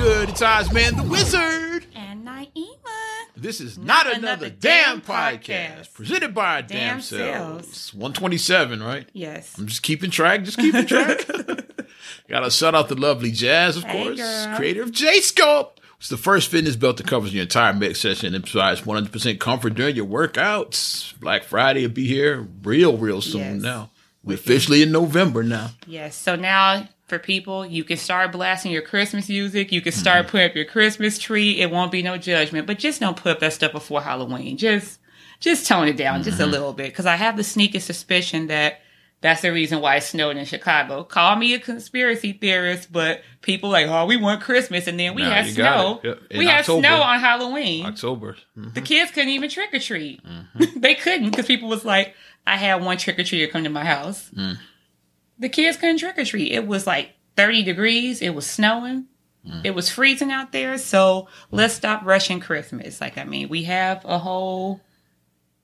good? It's Ozman the Wizard. And Naima. This is not, another, damn podcast, presented by our damn, Damn selves. 127, right? Yes. I'm just keeping track, just keeping track. Gotta shout out the lovely Jazz, of Hey, course, girl. creator of J Sculpt. It's the first fitness belt that covers your entire mix session and provides 100% comfort during your workouts. Black Friday will be here real, real soon Yes. now. We're officially in November now. Yes. So now for people, you can start blasting your Christmas music. You can start Mm-hmm. putting up your Christmas tree. It won't be no judgment, but just don't put up that stuff before Halloween. Just, just tone it down just a Mm-hmm. little bit. Because I have the sneaky suspicion that that's the reason why it snowed in Chicago. Call me a conspiracy theorist, but people like, oh, we want Christmas, and then we Nah, had snow. Yep. We had October. snow on Halloween. October. Mhm. The kids couldn't even trick or treat. Mm-hmm. they couldn't because people was like, I had one trick or treater come to my house. Mm. The kids couldn't trick or treat. It was like 30 degrees. It was snowing. Mm. It was freezing out there. So let's stop rushing Christmas. Like, I mean, we have a whole,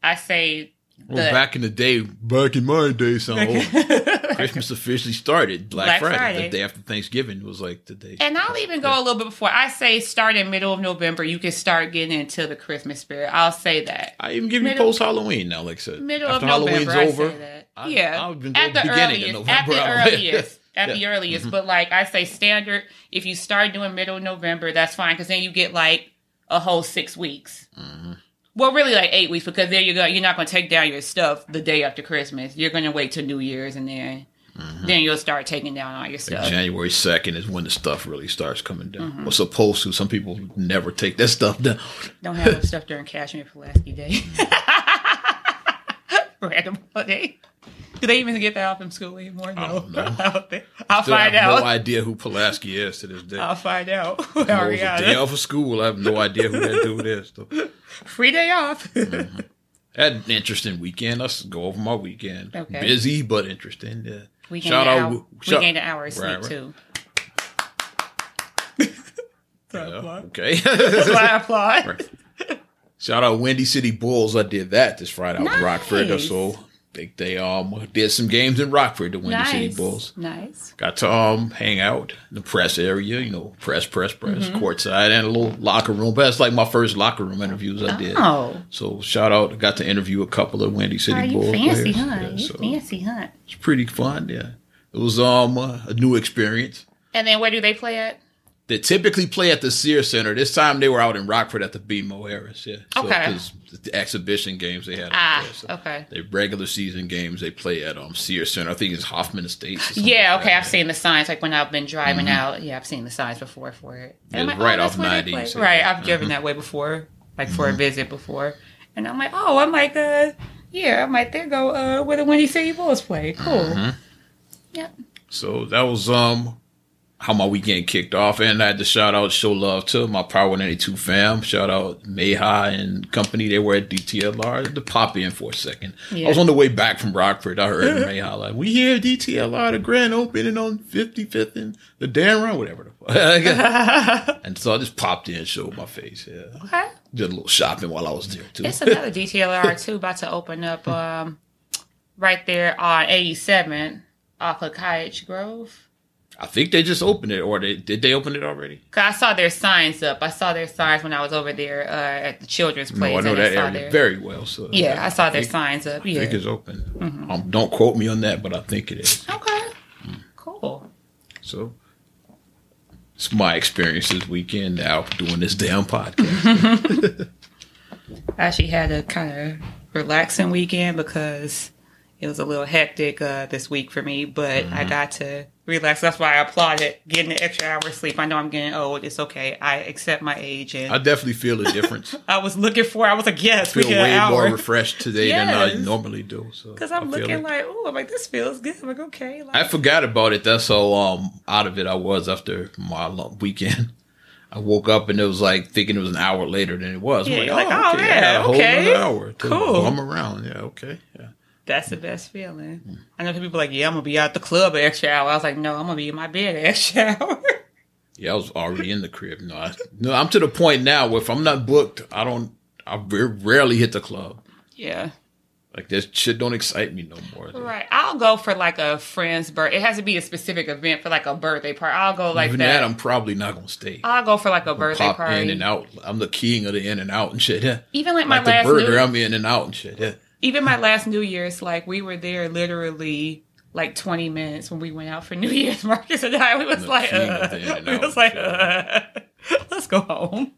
I say, Well, the- back in the day, back in my day, so Christmas officially started. Black, Black Friday, Friday. the day after Thanksgiving was like the day. And I'll even go a little bit before. I say start in middle of November. You can start getting into the Christmas spirit. I'll say that. I even give you post Halloween now, like I said. Middle after of November, Halloween's I over, say that. I- yeah, I would even at the beginning earliest, of at the November. earliest, at the Yeah. earliest. But like I say, standard. If you start doing middle of November, that's fine because then you get like a whole six weeks. Mm-hmm. Well, really like eight weeks because there you go. You're not going to take down your stuff the day after Christmas. You're going to wait till New Year's and then Mm-hmm. then you'll start taking down all your stuff. January second is when the stuff really starts coming down. Mm-hmm. Well, supposed to. Some people never take that stuff down. Don't have stuff during Casimir Pulaski Day. Mm-hmm. Random holiday. Do they even get that off in school anymore? No. I don't think- I'll Still find have out. no idea who Pulaski is to this day. I'll find out. It was a day off of school. I have no idea who that dude is. Though. Free day off. Mm-hmm. Had an interesting weekend. Let's go over my weekend. Okay. Busy but interesting. Yeah. We gained, Shout an, out- hour, shout- we gained an hour of sleep Right, right. too. Yeah, okay. That's why I applaud. Right. Shout out Windy City Bulls. I did that this Friday out in Rockford. So they, they um did some games in Rockford, to win the Windy City Nice. Bulls. Nice. Got to um hang out in the press area, you know, press, press, press, Mm-hmm. courtside, and a little locker room. But that's like my first locker room interviews I did. Oh. So shout out, got to interview a couple of Windy City Oh, you Bulls fancy, players. huh? Yeah, so fancy, huh? it's pretty fun. Yeah, it was um a new experience. And then where do they play at? They typically play at the Sears Center. This time they were out in Rockford at the BMO Harris. Yeah. So, Okay. 'cause the exhibition games they had. Ah, there, so okay. The regular season games they play at um Sears Center. I think it's Hoffman Estates. or Yeah, like okay. that. I've seen the signs. Like when I've been driving out, yeah, I've seen the signs before for it. It's like, right that's off 90, so- Right, I've driven that way before, like for a visit before, and I'm like, oh, I'm like, uh, yeah, I'm like, there go uh, where the Windy City Bulls play. Cool. Yep. So that was um how my weekend kicked off, and I had to shout out, show love to my Power 182 fam. Shout out Mayha and company. They were at DTLR. To pop in for a second. I was on the way back from Rockford. I heard Mayha like, "We here at DTLR, the grand opening on 55th and the Dan Ryan, whatever the fuck." and so I just popped in, and showed my face. Yeah, Okay. did a little shopping while I was there too. It's another DTLR too about to open up um right there on 87 off of Cottage Grove. I think they just opened it, or they did they open it already? Cause I saw their signs up. I saw their signs when I was over there uh, at the children's place. No, I know that saw area their- very well. So Yeah, I saw their think- signs up. I Yeah. think it's open. Um, don't quote me on that, but I think it is. Okay. Cool. So it's my experience this weekend now doing this damn podcast. I actually had a kind of relaxing weekend because it was a little hectic uh, this week for me, but I got to relax. That's why I applauded getting the extra hour of sleep. I know I'm getting old. It's okay. I accept my age, and I definitely feel the difference. I was looking for. I was like, yes, we feel get an way more refreshed today than I normally do. So Because I'm I looking it. like, oh, I'm like, this feels good. I'm like, okay. Like, I forgot about it. That's how um out of it I was after my long weekend. I woke up and it was like thinking it was an hour later than it was. I'm Yeah, like, you're like, oh, oh, okay, I yeah, had a whole okay. hour to Cool. bum around. Yeah, okay. Yeah. That's the best feeling. I know people are like, yeah, I'm gonna be out the club an extra hour. I was like, no, I'm gonna be in my bed an extra hour. Yeah, I was already in the crib. No, I, no, I'm to the point now where if I'm not booked, I don't. I re- rarely hit the club. yeah. Like this shit don't excite me no more. Right. I'll go for like a friend's birthday. It has to be a specific event for like a birthday party. I'll go like Even that. that, I'm probably not gonna stay. I'll go for like a birthday Pop party. in and out. I'm the king of the in and out and shit. Yeah. Even like my Like the last burger, New, I'm in and out and shit. Yeah. Even my last New Year's, like we were there literally like 20 minutes when we went out for New Year's. Marcus and I, we was The like, uh, the in and we was like, uh, let's go home.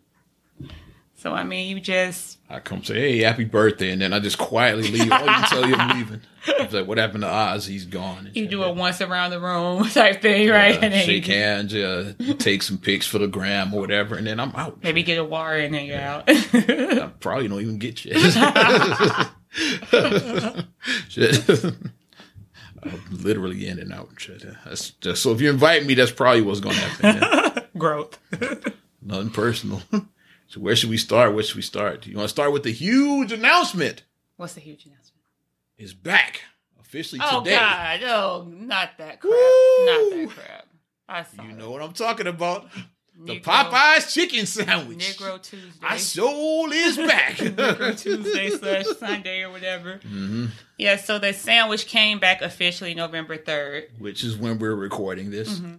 So I mean, you just I come say, hey, happy birthday, and then I just quietly leave. I even tell you I'm leaving. It's like, what happened to Oz? He's gone. you do Yeah. it once around the room type thing, right? Yeah, and then shake hands, yeah, take some pics for the gram or whatever, and then I'm out. maybe get a water and then you're out. I probably don't even get shit. Shit. I'm literally in and out. Shit. That's just, so if you invite me, that's probably what's going to happen. yeah. Growth. Nothing personal. So where should we start? Where should we start? You want to start with the huge announcement? What's the huge announcement? It's back officially Oh today. God! Oh, not that crap! Woo! Not that crap! I saw You it. know what I'm talking about? The Negro- Popeyes chicken sandwich. Negro Tuesday. My soul is back. Negro Tuesday slash Sunday or whatever. hmm Yeah, so the sandwich came back officially November third, Which is when we're recording this. Mm-hmm.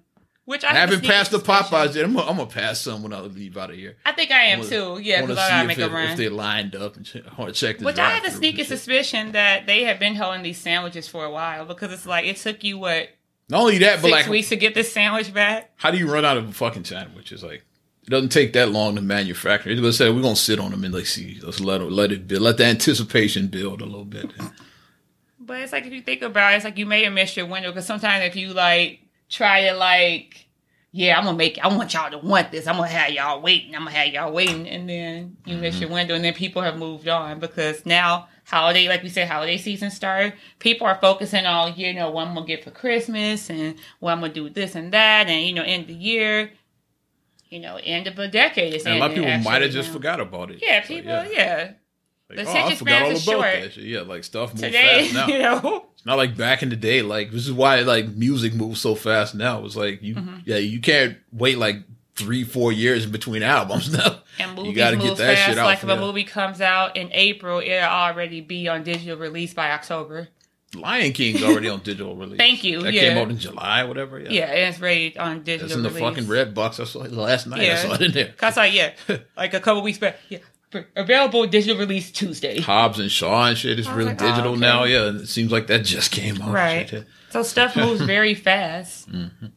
which I, I have a haven't passed the suspicion- Popeyes yet. I'm gonna, I'm gonna pass some when I leave out of here. I think I am wanna- too. Yeah, because I see gotta if, make a it, if they lined up and check, I want check the Which I had a sneaky suspicion that they have been holding these sandwiches for a while because it's like it took you what Not only that, but six like, weeks to get this sandwich back. how do you run out of a fucking sandwich? It's like it doesn't take that long to manufacture. It's gonna say we're gonna sit on them and like see, let's let let it build, let the anticipation build a little bit. But it's like if you think about it, it's like you may have missed your window because sometimes if you like try to like, yeah, I'm gonna make, it. I want y'all to want this. I'm gonna have y'all waiting. I'm gonna have y'all waiting, and then you miss mm-hmm. your window, and then people have moved on because now holiday, like we said, holiday season started. People are focusing on you know what I'm gonna get for Christmas and what I'm gonna do this and that, and you know end of the year. You know, end of a decade. Is And a lot of people might have actually, just now. forgot about it. Yeah, So, people. yeah. Like, The oh, attention all spans about short. Yeah, like stuff moves Today, fast now. you know. It's not like back in the day. Like this is why like music moves so fast now. It's like you, Mm-hmm. yeah, you can't wait like three, four years in between albums now. And movies gotta move get that fast. shit out like if a movie comes out in April, it'll already be on digital release by October. Lion King's already on digital release. Thank you, That yeah. came out in July, whatever. Yeah, Yeah, and it's ready on digital It's in the release. fucking red box. I saw it last night. I saw it in there. Cause like yeah, like a couple weeks back. Yeah, available digital release Tuesday. Hobbs and Shaw and shit is really like, oh, digital okay. now. Yeah, it seems like that just came out. Right. So stuff moves very fast. Mm-hmm.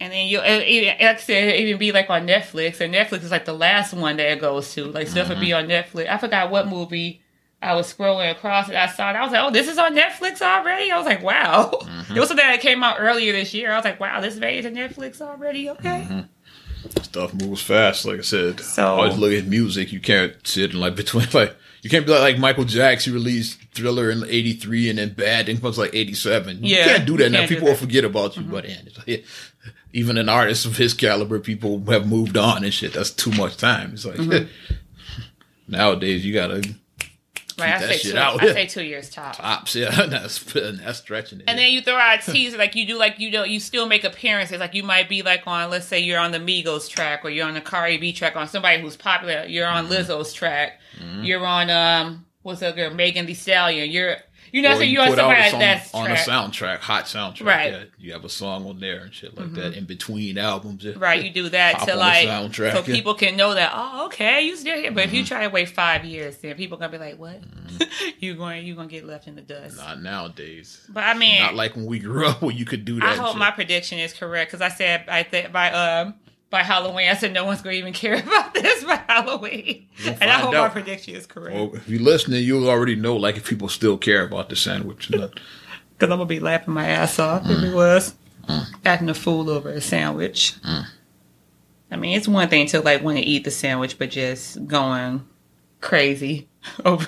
And then you, it, it, like I said, it even be like on Netflix, and Netflix is like the last one that it goes to. Like stuff would be Mm-hmm. on Netflix. I forgot what movie I was scrolling across it. I saw it. I was like, oh, this is on Netflix already. I was like, wow. Mm-hmm. It was something that came out earlier this year. I was like, wow, this made it to Netflix already. Okay. Mm-hmm. Stuff moves fast. Like I said, So- always look at music. You can't sit and like between like you can't be like, like Michael Jackson released Thriller in '83 and then Bad then comes like '87. Yeah, you can't do that now. People will. Mm-hmm. forget about you. But and it's like, even an artist of his caliber, people have moved on and shit. That's too much time. It's like Mm-hmm. nowadays you gotta Right. I that say shit two. out. I say two years top. Tops, Yeah, that's that's stretching it. And then you throw out a teaser, like you do, like you know, you still make appearances. Like you might be like on, let's say you're on the Migos track, or you're on the Cardi B track, on somebody who's popular. You're on Mm-hmm. Lizzo's track. You're on um, what's that girl, Megan Thee Stallion. You're, you know, Or so you you're on put out a song that's on a soundtrack, hot soundtrack. Right. Mm-hmm. Yeah, you have a song on there and shit like that in between albums. Yeah. Right, you do that to like soundtrack, so yeah. Mm-hmm. people can know that. Oh, okay, you still here. But if you try to wait five years, then people gonna be like, "What? you going? You gonna get left in the dust?" Not nowadays. But I mean, Not like when we grew up where you could do that. I hope shit. my prediction is correct because I said I think by um by Halloween I said no one's gonna even care about this by Halloween, We'll and I hope out. my prediction is correct Well, if you're listening, you'll already know like if people still care about the sandwich. or not. because I'm gonna be laughing my ass off if Mm. it was acting a fool over a sandwich. I mean, it's one thing to like want to eat the sandwich, but just going crazy over.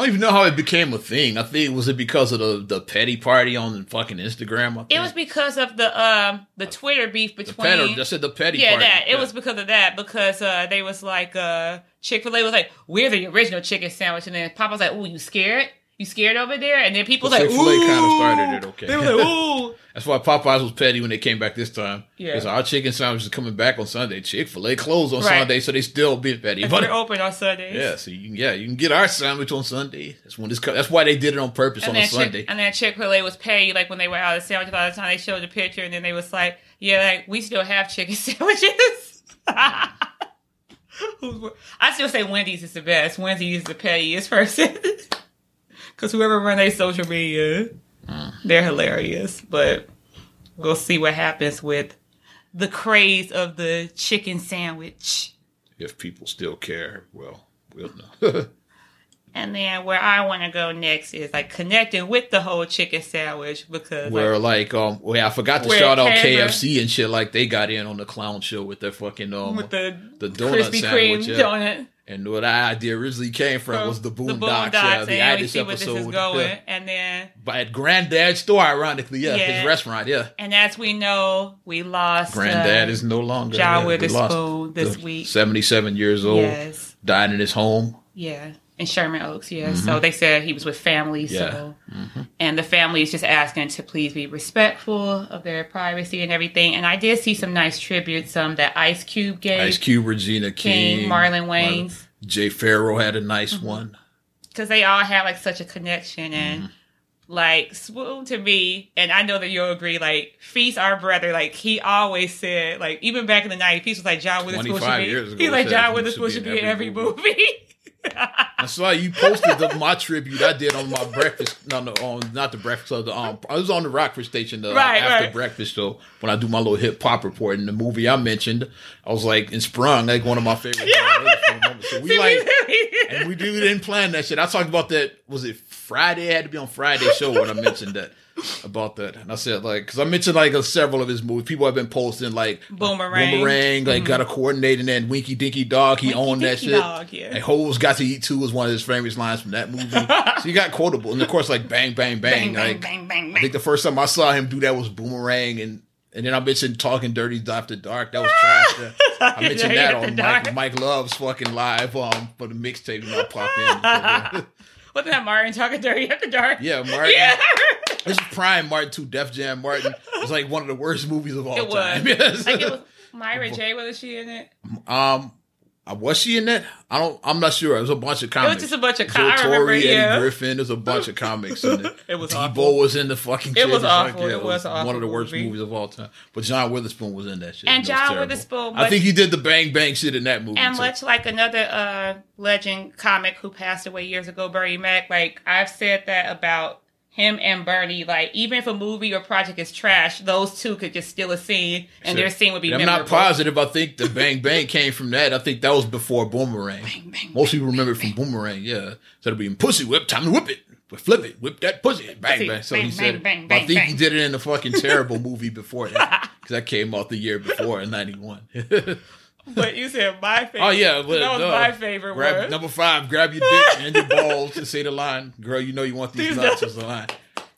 I don't even know how it became a thing. I think was it because of the the petty party on the fucking Instagram. It was because of the um the Twitter beef the between. petty. I said the petty yeah, party. that it Yeah. was because of that because uh they was like uh Chick Fil A was like we're the original chicken sandwich and then Papa was like oh you scared You scared over there? And then people like, Chick-fil-A ooh. kinda started it, okay. They were like, ooh. That's why Popeyes was petty when they came back this time. Yeah. Because our chicken sandwiches are coming back on Sunday. Chick fil A closed on Right. Sunday, so they still be petty. But we're open on Sundays. yeah, so you can yeah, you can get our sandwich on Sunday. That's when this that's why they did it on purpose And on a then, Sunday. Chick, and then Chick Fil A was petty. like when they were out of sandwich. A lot of the time they showed the picture, and then they was like, "Yeah, like we still have chicken sandwiches." I still say Wendy's is the best. Wendy's is the pettiest person because whoever run their social media, they're hilarious. But we'll see what happens with the craze of the chicken sandwich. if people still care, well, we'll know. And then where I want to go next is like connecting with the whole chicken sandwich because Where like, like um, well, I forgot to Where shout out KFC and shit. Like they got in on the clown show with their fucking um, with the, the donut Krispy sandwich, Kreme yeah. donut. And where the idea originally came from was the Boondocks, yeah, the and we Itis see where this is episode, going, yeah. and then But at Granddad's store, ironically, yeah, Yeah. his restaurant, yeah. and as we know, we lost Granddad uh, is no longer John yeah, Witherspoon this week. 77 years old, Yes, died in his home. yeah, in Sherman Oaks. Yeah, so they said he was with family. Mm-hmm. So, and the family is just asking to please be respectful of their privacy and everything. And I did see some nice tributes, some that Ice Cube gave. Ice Cube, Regina King, King, Marlon Wayans. Jay Pharoah had a nice Mm-hmm. one. because they all had like such a connection and Mm-hmm. like swoon to me and i know that you'll agree like feast our brother like he always said like even back in the 90s feast was like john witherspoon should 25 be years ago, he's like john he witherspoon should be in every movie, I saw you posted the, my tribute I did on my breakfast. No, no, on not the breakfast. So the, um, I was on the Rockford station the Right, after right. breakfast show when I do my little hip hop report. In the movie I mentioned, I was like in Sprung, like one of my favorite. moments. So we See, like, we- and we didn't plan that shit. I talked about that. Was it Friday? It had to be on Friday show when I mentioned that about that. And I said like, because I mentioned like uh, several of his movies. People have been posting like Boomerang. Boomerang, like got a coordinate, and then Winky Dinky Dog. He Winky owned that Dinky shit. Dog, yeah. And Hoes got to eat too was one of his famous lines from that movie. so he got quotable, and of course like bang bang bang. bang bang like bang bang I think the first time I saw him do that was Boomerang, and and then I mentioned talking dirty after dark. That was trash. I mentioned that on. Mike, Mike Love's fucking live um for the mixtape when I popped in. What's that Martin talking dirty after dark yeah, Martin. yeah This is prime Martin too. Def Jam Martin It's like one of the worst movies of all it time. was Yes. like it was myra j was she in it um, uh, was she in that? I don't. I'm not sure. It was a bunch of comics. it was just a bunch of comics. com- I remember Eddie yeah Griffin. There's a bunch of comics in it. It was Debo awful. was in the fucking. It was It's like, awful. yeah, It was an one of the worst movie. movies of all time. But John Witherspoon was in that shit. And John. Witherspoon, I think he did the bang bang shit in that movie. And too. much like another uh, legend comic who passed away years ago, Bernie Mac, like I've said that about him and Bernie. Like even if a movie or project is trash, those two could just steal a scene, and Sure. their scene would be. I'm not positive. I think the bang bang came from that. I think that was before Boomerang. bang, Most people remember it from Boomerang. Yeah, instead of being pussy whip, time to whip it. Flip it, whip that pussy, bang bang. So bang, he said, bang, bang, I think he did it in a fucking terrible movie before that because that came out the year before in '91. But you said my oh, favorite. Oh yeah, well, that was my favorite Grab, word. Number five, grab your dick and your balls and say the line, "Girl, you know you want these These nuts." nuts. The line.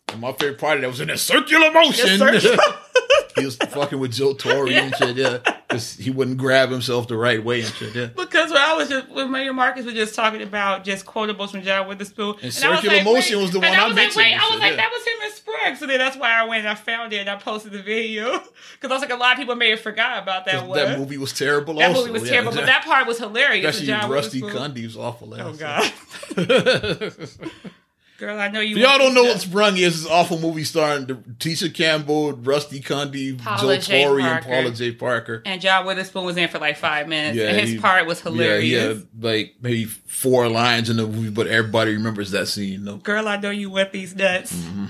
And my favorite part of that was in a circular motion. he was fucking with Joe Torry and shit. Yeah, because he wouldn't grab himself the right way and shit. Yeah. Because when I was just when Mayor Marcus was just talking about just quotables from John Witherspoon, And I was Circular like, Motion was the one I was mentioned Like, wait, I was shit, like, yeah. that was him and Sprague. So then that's why I went and I found it and I posted the video because I was like, a lot of people may have forgot about that one. That movie was terrible. That also. movie was yeah. terrible, but that part was hilarious. especially John Rusty. Cundy was awful. Oh. God, girl, I know you. If y'all don't know what Sprung is, it's an awful movie starring Tisha Campbell, Rusty Cundy, Paula Joe J. Torry, and Paula J. Parker. And John Witherspoon was in for like five minutes, and his he- part was hilarious. Yeah, he had like maybe four lines in the movie, but everybody remembers that scene. though. Girl, I know you want these nuts. Mm-hmm.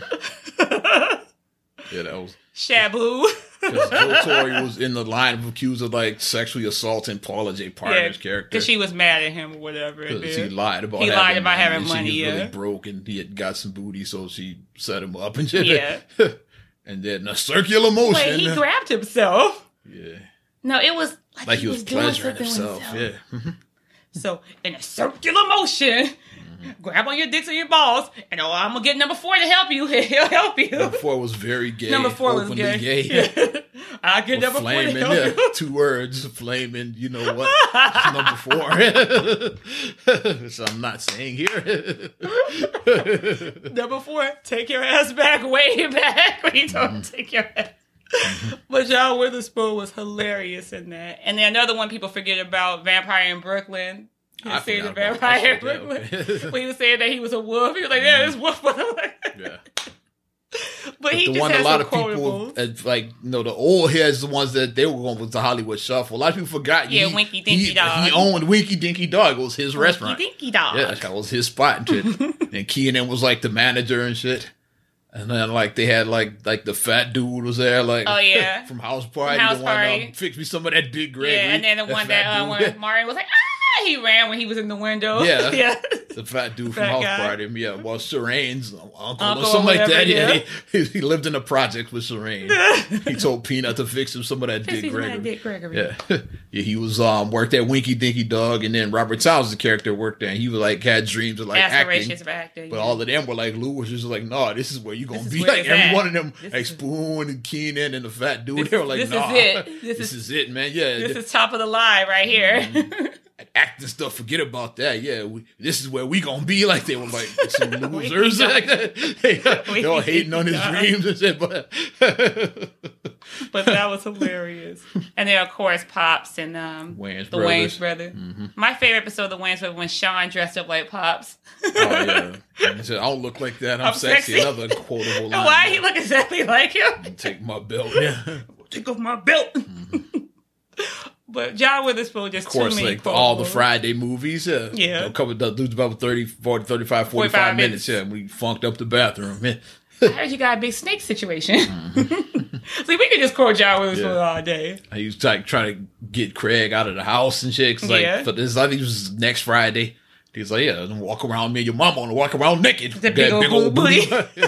Yeah, that was Shabu. Because Joe Torry was in the line of accused of like sexually assaulting Paula J. Parker's character because she was mad at him or whatever. because he lied about He having lied about having and money, She was yeah. really broke and he had got some booty, so she set him up and shit. Yeah. and then a circular motion. Wait, he grabbed himself. yeah, No, it was like, like he was doing pleasuring something with himself. Yeah. So in a circular motion, grab on your dicks and your balls, and oh, I'm gonna get number four to help you. He'll help you. Number four was very gay. Number four was gay. gay. I'll get number four flaming, yeah, two words, flaming. You know what? Number four. so I'm not saying here. Number four, take your ass back, way back. You don't Mm-hmm. take your ass. But John Witherspoon was hilarious in that. And then another one people forget about Vampire in Brooklyn. I He the Vampire in that shit, Brooklyn. yeah, okay. when he was saying that he was a wolf, he was like, "Yeah, this wolf." was a-" yeah. but he the just one had a lot of people quotables. uh, like you know the old heads the ones that they were going with the Hollywood Shuffle. A lot of people forgot. Yeah, he, Winky Dinky he, Dog. He owned Winky Dinky Dog. It was his restaurant. Winky Dinky dog. Yeah, that was his spot and shit. and Keenen was like the manager and shit. And then like they had like like the fat dude was there like Oh, yeah. from House Party House the one Party. um, fix me some of that big Gregory. Yeah, and then the one that uh, fat when Mario was like, ah, he ran when he was in the window. Yeah. yeah. the fat dude from House. Party. Yeah, well, Sharane's uncle, Uncle or something like that. Yeah, yeah. he, he lived in a project with Sharane. he told Peanut to fix him some of that Dick me some of that Gregory. Dick Gregory. Yeah. yeah, he was um worked at Winky Dinky Dog, and then Robert Townsend's character worked there. And he was like had dreams of like acting. Of acting. But all of them were like Lou was just like, no, this is where you gonna be. Like every at. one of them, This like Spoon and Keenen and the fat dude, This they were like, this is nah, it. This, This is, is- it, man. Yeah, this th- is top of the line right here. Mm-hmm. Acting stuff. Forget about that. Yeah, we, this is where we gonna be. Like they were like some losers. Like that. They, all hating on his dreams and shit. But but that was hilarious. And then of course Pops and um Wayans the brothers. Wayans brother. My favorite episode of the Wayans was when Sean dressed up like Pops. oh yeah, and he said, I don't look like that. I'm, I'm sexy. sexy. Another quotable line. Why he look exactly like him? Take my belt. Yeah. Take off my belt. But John Witherspoon just Of course, too many like all the. Friday movies, yeah. Yeah. A couple of dudes about 30, 40, 35, 45 45 minutes. minutes. Yeah, we funked up the bathroom. Yeah. I heard you got a big snake situation. See, we could just quote John Witherspoon Mm-hmm. Yeah. all day. He was like trying to get Craig out of the house and shit. 'cause, like Yeah. for this, I think it was next Friday. He's like, "Yeah, walk around me and your mom want to walk around naked." The big old booty.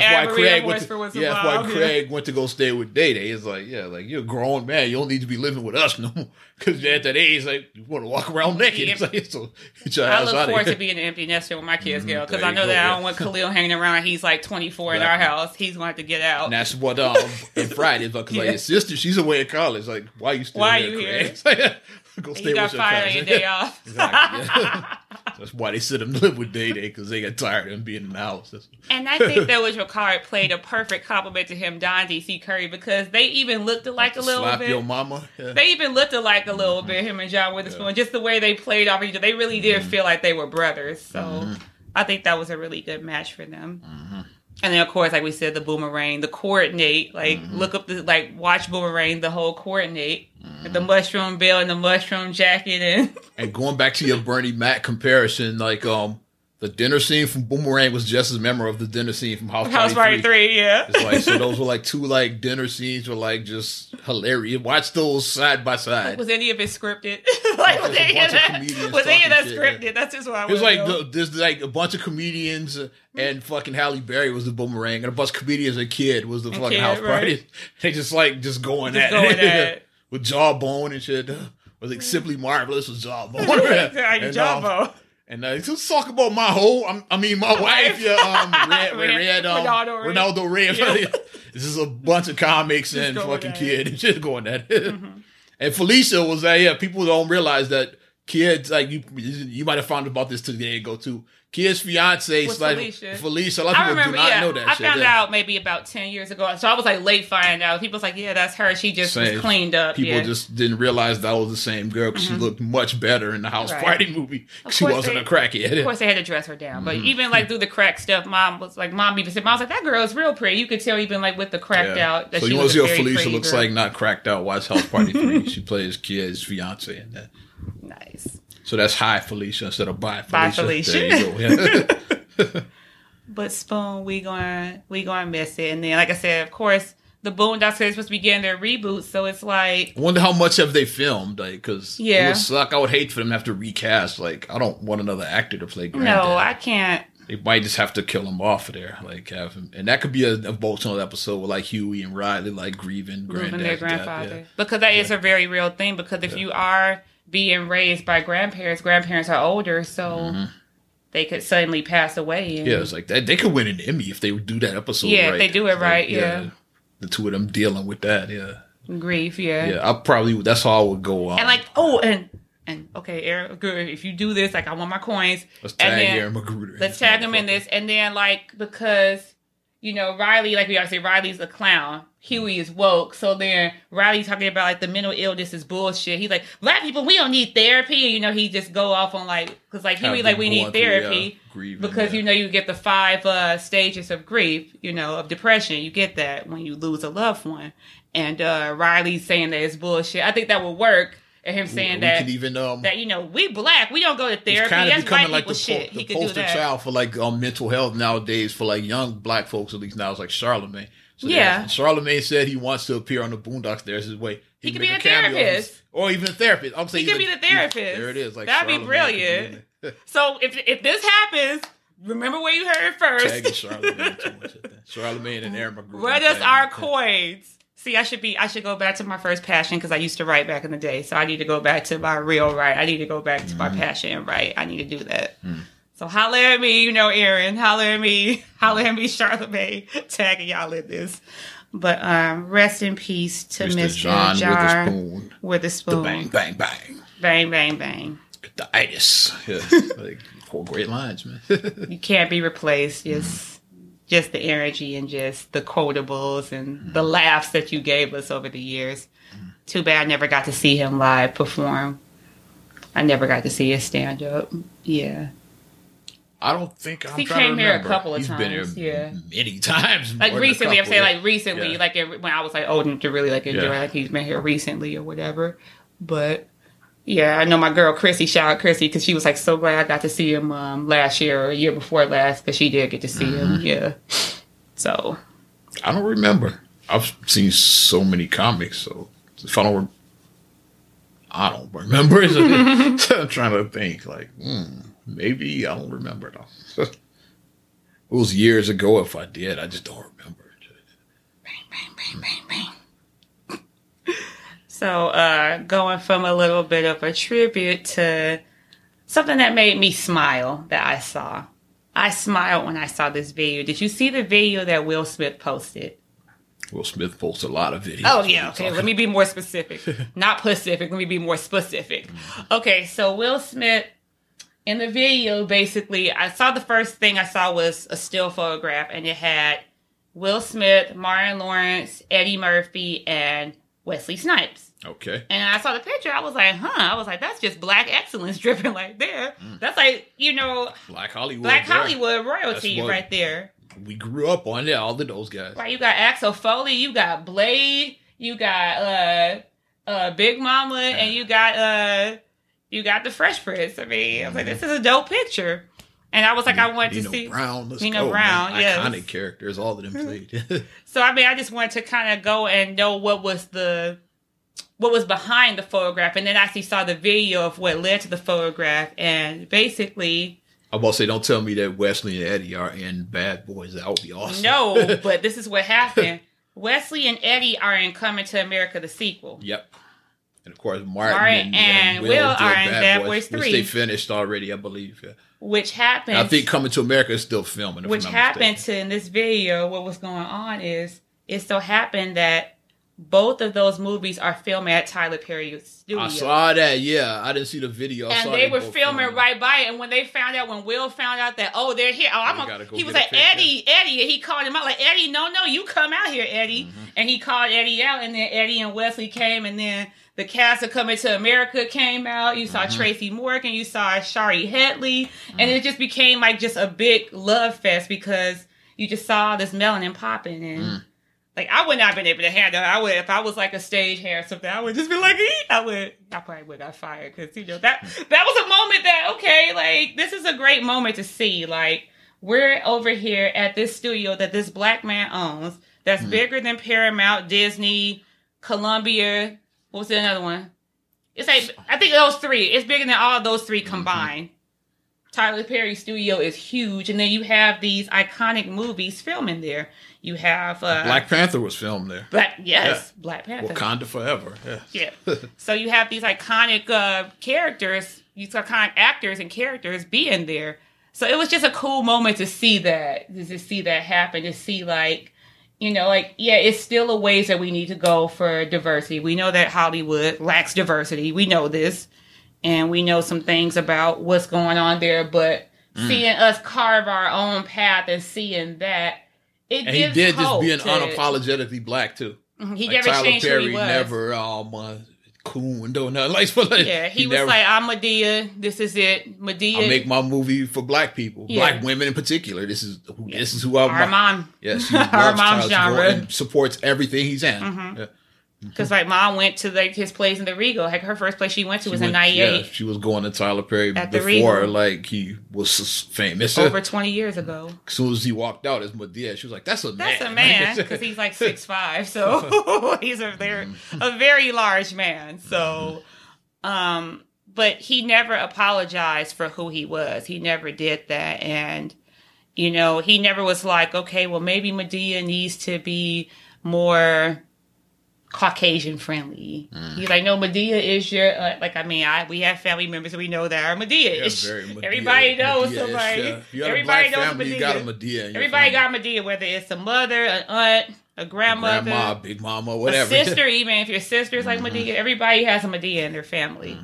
That's why Craig went to, for once in yeah, that's why. Craig went to go stay with Day Day. It's like, yeah, like you're a grown man. You don't need to be living with us no more. Because at that age, like you want to walk around naked. It's like, so I look forward to being an empty nester when my kids out because I know go, that I don't want Khalil hanging around. He's like 24 in our house. He's going to have to get out. And that's what um in Friday because like Yeah. his sister, she's away at college. Like, why are you still Why here? you Craig? here? It's like, go stay you got fired on your day off. Exactly. That's why they sit him live with Day Day because they got tired of him being in the house. That's- And I think that was Ricard played a perfect compliment to him, Don D.C. Curry, because they even looked alike a little Slap bit. your mama. Yeah. They even looked alike a little mm-hmm. bit, him and John Witherspoon. Just the way they played off each other. They really did Mm-hmm. feel like they were brothers. So mm-hmm. I think that was a really good match for them. Mm-hmm. And then, of course, like we said, the boomerang, the coordinate, like Mm-hmm. look up the, like watch boomerang, the whole coordinate, Mm-hmm. the mushroom bill and the mushroom jacket. And And going back to your Bernie Mac comparison, like um, the dinner scene from Boomerang was just as memorable of the dinner scene from House, House Party Party 3, yeah. It's like so those were like two like dinner scenes were like just hilarious. Watch those side by side. Was any of it scripted? like, was a any of that, was any of that shit, scripted? That's just why I It was like the, there's like a bunch of comedians uh, and fucking Halle Berry was the boomerang and a bunch of comedians and kid was the fucking Kid, house right. party. They just like just going Just at going it at with jawbone and shit. Was like simply marvelous with jawbone. Yeah, And, jawbone. And uh, just talk about my whole, I'm, I mean, my wife, yeah, um, Red, Red, Red, um, Ronaldo Red. Ronaldo Red. This is a bunch of comics and fucking kid and shit going at it. And Felicia was there. Yeah, people don't realize that kids, like you, you might have found about this today ago too. Kids' fiance, Was like Felicia. Felicia. A lot of I people remember, do not yeah. know that I shit. found yeah. out maybe about 10 years ago. So I was like late finding out. People was like, yeah, that's her. She just Same. was cleaned up. People yeah. Mm-hmm. just didn't realize that was the same girl because she looked much better in the house Right. party movie. She wasn't they- a crackhead. Of course, they had to dress her down, but Mm-hmm. even like through the crack stuff, mom was like, mom even said, mom was like, that girl is real pretty. You could tell even like with the cracked out that so she you want to see what Felicia looks girl. like not cracked out. Watch House Party Three. she plays kid's fiance in that. Nice. So that's hi Felicia instead of bye Felicia. Bye, Felicia. There you go. Yeah. But Spoon, we going we going to miss it. And then, like I said, of course, the Boondocks are supposed to be getting their reboot, so it's like I wonder how much have they filmed? Like, because it Yeah. would suck. I would hate for them to have to recast. Like, I don't want another actor to play Granddad. no, I can't. They might just have to kill him off of there. Like, have him, and that could be a, a emotional episode with like Huey and Riley, like grieving granddad's their death, grandfather. yeah. Because that is a very real thing. Because if you are being raised by grandparents, grandparents are older, so Mm-hmm. they could suddenly pass away. And, Yeah, it's like that. They could win an Emmy if they would do that episode. Yeah, if right. they do it Like, right, yeah. the two of them dealing with that. Yeah, grief. Yeah. yeah. I probably that's how I would go on. And like, oh, and and okay, Aaron, good. If you do this, like, I want my coins. let's and tag then- Aaron McGruder. Let's tag him in this, and then like because you know Riley, like we always say, Riley's a clown. Huey is woke. So then Riley talking about like the mental illness is bullshit. He's like, black people, we don't need therapy. And, you know, he just go off on like because like Huey, like we need therapy. yeah, grieving, because you know you get the five uh stages of grief you know of depression you get that when you lose a loved one and uh riley's saying that it's bullshit i think that would work and him saying we that could even um. that you know we black we don't go to therapy kind of that's becoming like the, shit po- he the poster child for like um, mental health nowadays for like young black folks at least now it's like Charlemagne. So Yeah. Charlemagne said he wants to appear on the Boondocks. There's his way. He could be a cameo. therapist. or even a therapist. I'm saying He could be the therapist. There it is. Like That'd be Charlemagne brilliant. so if if this happens remember where you heard it first Charlemagne. Charlemagne and Aaron McGruder. Run us our coins. See, I should be. I should go back to my first passion because I used to write back in the day. So I need to go back to my real write. I need to go back to my Mm-hmm. passion and write. I need to do that. Mm. So holler at me, you know, Aaron. Holler at me. Holler at me, Charlemagne. Tagging y'all in this. But um, rest in peace to Mr. Mr. John, John, Witherspoon. Witherspoon. The bang, bang, bang. bang, bang, bang. The itis. Yeah. like, four great lines, man. You can't be replaced. Just, just the energy and just the quotables and the mm-hmm. laughs that you gave us over the years. Too bad I never got to see him live perform. I never got to see his stand up. Yeah, I don't think I'm He came here a couple of Been times, here yeah. many times. like more than a recently. I'm saying yeah. like recently, Yeah. like when I was like old enough to really like enjoy. Yeah. Like he's been here recently or whatever. But yeah, I know my girl Chrissy. Shout out Chrissy because she was like so glad I got to see him um, last year or a year before last because she did get to see him. Mm-hmm. Yeah. So I don't remember. I've seen so many comics, so if I don't, re- I don't remember. I'm trying to think. Like, hmm, maybe I don't remember though. it was years ago. If I did, I just don't remember. bang, bang, bang, bang. So, uh, going from a little bit of a tribute to something that made me smile that I saw. I smiled when I saw this video. Did you see the video that Will Smith posted? Will Smith posts a lot of videos. Oh yeah, okay. Let me be more specific. Not Pacific. Let me be more specific. Okay, so Will Smith in the video, basically, I saw the first thing I saw was a still photograph, and it had Will Smith, Martin Lawrence, Eddie Murphy, and Wesley Snipes. Okay. And I saw the picture, I was like, huh. I was like, that's just black excellence dripping like there. That's like, you know, Black Hollywood. black there. Hollywood royalty right there. We grew up on it. All of those guys. Right, you got Axel Foley, you got Blade, you got uh uh Big Mama, and you got uh you got the Fresh Prince. I mean, I was like, this is a dope picture. And I was like, I wanted Nino to see. Brown. Let's Nino go, Brown, man. yes. Iconic characters. All of them played. So I mean, I just wanted to kind of go and know what was the what was behind the photograph, and then I actually saw the video of what led to the photograph, and basically, I'm about to say, don't tell me that Wesley and Eddie are in Bad Boys. That would be awesome. no, but this is what happened. Wesley and Eddie are in Coming to America, the sequel. Yep. And of course, Martin, Martin and, and Will did are in Bad Boys which 3. they finished already, I believe. Yeah. which happened. I think Coming to America is still filming. Which happened mistaken. to in this video. What was going on is it so happened that both of those movies are filmed at Tyler Perry Studio. I saw that. Yeah, I didn't see the video. I and they were filming right by it. And when they found out, when Will found out that oh they're here, oh I'm a, go he was like. Eddie, Eddie, and he called him out like Eddie, no, no, you come out here, Eddie. Mm-hmm. And he called Eddie out, and then Eddie and Wesley came, and then the cast of Coming to America came out. You saw Mm-hmm. Tracy Morgan, you saw Shari Headley, and it just became like just a big love fest because you just saw this melanin popping and. Like I would not have been able to handle. it. I would if I was like a stage hand or something. I would just be like. I would. I probably would have got fired because you know that hmm. that was a moment that okay, like this is a great moment to see. Like we're over here at this studio that this black man owns. That's hmm. bigger than Paramount, Disney, Columbia. What was the another one? It's like I think those three. It's bigger than all those 3 mm-hmm. combined. Tyler Perry studio is huge, and then you have these iconic movies filming there. You have uh, Black Panther was filmed there. Black, yes, Black Panther. Wakanda forever. Yeah. Yeah. so you have these iconic uh, characters, these iconic actors and characters being there. So it was just a cool moment to see that, to see that happen, to see like, you know, like, yeah, it's still a ways that we need to go for diversity. We know that Hollywood lacks diversity. We know this. And we know some things about what's going on there, but Mm. seeing us carve our own path and seeing that, it And he did just being to- unapologetically black too. He Like never Tyler changed Perry who he was. never um uh, coon doing nothing like, like Yeah, he, was never, like, I'm Madea. This is it. Madea. I make my movie for black people, Yeah. black women in particular. This is who this is who I'm. Armand. Yes, he loves Armand's Tyler genre. And supports everything he's in. Yeah. Because like mom went to like his place in the Regal. Like her first place she went to was She in went- '98, yeah, she was going to Tyler Perry At before, like he was famous. over 20 years ago. as soon as he walked out as Madea, she was like, "That's a That's man." a man because he's like six five, so he's a very a very large man. So, um, but he never apologized for who he was. He never did that, and you know, he never was like, okay, well, maybe Madea needs to be more Caucasian friendly. Mm. He's like, no, Madea is your uh, like. I mean, I we have family members that we know that are Madea. Yeah, everybody knows Madea-ish, somebody. yeah. You everybody knows family, Madea. You got a Madea. Everybody family. got Madea, whether it's a mother, an aunt, a grandmother, grandma, big mama, whatever. Mm-hmm. sister. Even if your sister's like Madea, everybody has a Madea in their family.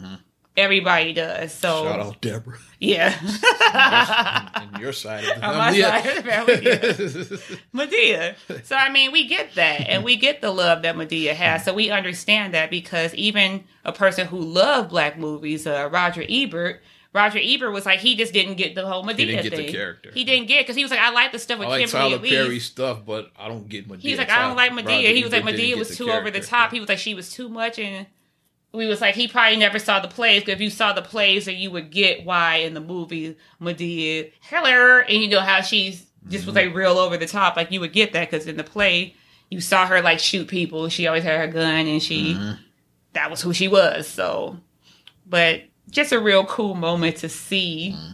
Everybody does. So Shout out Deborah yeah, on your side of the on my family. side of the family, Madea. So I mean, we get that, and we get the love that Madea has. So we understand that because even a person who loved black movies, uh, Roger Ebert. Roger Ebert was like he just didn't get the whole Madea he didn't get the character. He didn't get because he was like I like the stuff with I like Kimberly Tyler. Perry stuff, but I don't get Madea. He's like, I don't like Roger Madea. He was like, Madea was too over the top. He was like, she was too much. And we was like, he probably never saw the plays. Because if you saw the plays, then you would get why in the movie Madea, hello. And you know how she's just was Mm-hmm. like real over the top. Like you would get that because in the play, you saw her like shoot people. She always had her gun and she, Mm-hmm. that was who she was. So, but just a real cool moment to see Mm-hmm.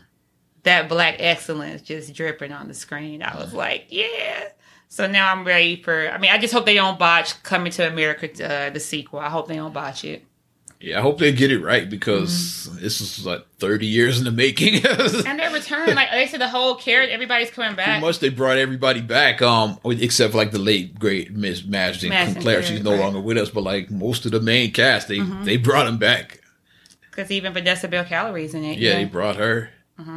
that black excellence just dripping on the screen. I was like, yeah. So now I'm ready for. I mean, I just hope they don't botch Coming to America, uh, the sequel. I hope they don't botch it. Yeah, I hope they get it right because Mm-hmm. this is like 30 years in the making. And their return, like they said, the whole character, everybody's coming Pretty back. much they brought everybody back, um, except for like the late great Miss Madge Sinclair. She's no right. longer with us, but like most of the main cast, they they brought him back. Because even Vanessa Bell Calloway in it. Yeah, you they brought her.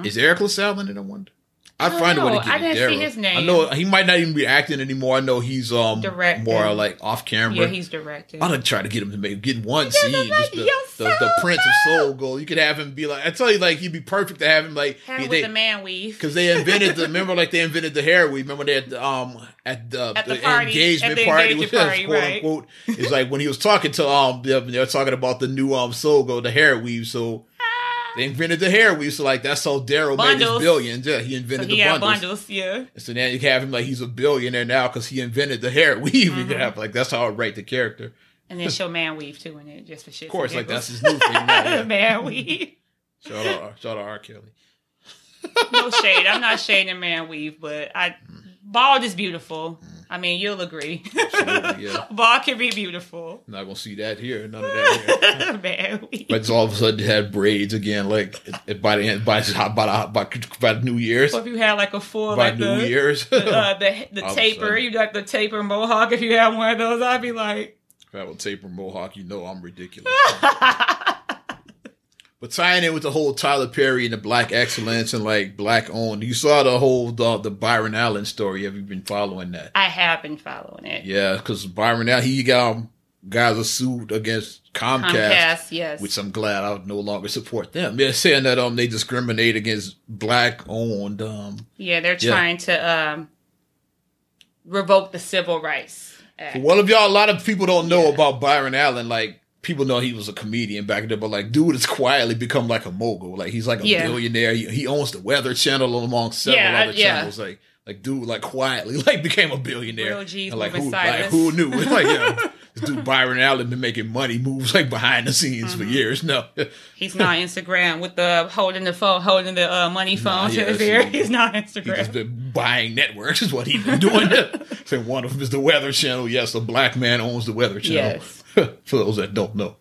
Is Eric LaSalle in it? I wonder. I find a way know. to get I didn't Daryl. see his name. I know he might not even be acting anymore. I know he's um Directing. more like off camera. yeah, he's directed. I'd try to get him to make get one scene. like the, the, the soul Prince of Soul Glo. You could have him be like I tell you, like he'd be perfect to have him like Had he- with the man weave. because they invented the remember like they invented the hair weave. Remember they had the, um at the, At the the party, engagement at the party, engagement party, quote right. unquote. It's like when he was talking to um they they were talking about the new um Soul Glo, the hair weave. So they invented the hair weave. So like that's how Daryl made his billions. Yeah, he So invented he the bundles. bundles, yeah. So now you can have him like he's a billionaire now because he invented the hair weave. You Mm-hmm. can have like that's how I write the character. And then show man weave too in it, just for shit. Of course, like that's his new thing. Now, yeah. man weave. Shout out, shout out R. Kelly. No shade. I'm not shading man weave, but I bald is beautiful. I mean, you'll agree. Yeah. bald can be beautiful. Not gonna see that here. None of that here. man weave. But it's all of a sudden had braids again. Like by the end, by by by, by New Year's, Or if you had like a full by like New the, Year's. uh, the the All of a taper, you got the taper mohawk. If you had one of those, I'd be like, if I have a taper mohawk, you know I'm ridiculous. But tying in with the whole Tyler Perry and the black excellence and like black owned, you saw the whole the, the Byron Allen story. Have you been following that? I have been following it. Yeah, because Byron Allen he got um, guys a suit against Comcast. Comcast, yes. Which I'm glad I no longer support them. They're saying that um they discriminate against black owned um yeah, they're Yeah. trying to um revoke the Civil Rights Act. Well, if y'all, a lot of people don't know Yeah. about Byron Allen. Like people know he was a comedian back then, but like dude has quietly become like a mogul. Like he's like a Yeah. billionaire. He, he owns the Weather Channel among several Yeah, other yeah. channels. Like like dude like quietly like became a billionaire. Real G's And, like who like who knew? like yeah, this dude Byron Allen been making money moves like behind the scenes Mm-hmm. for years. No, He's not Instagram with the holding the phone, holding the uh, money phone to his ear. He's not Instagram. he just Instagram. been buying networks is what he's been doing. so one of them is the Weather Channel. Yes, a black man owns the Weather Channel. Yes. For those that don't know.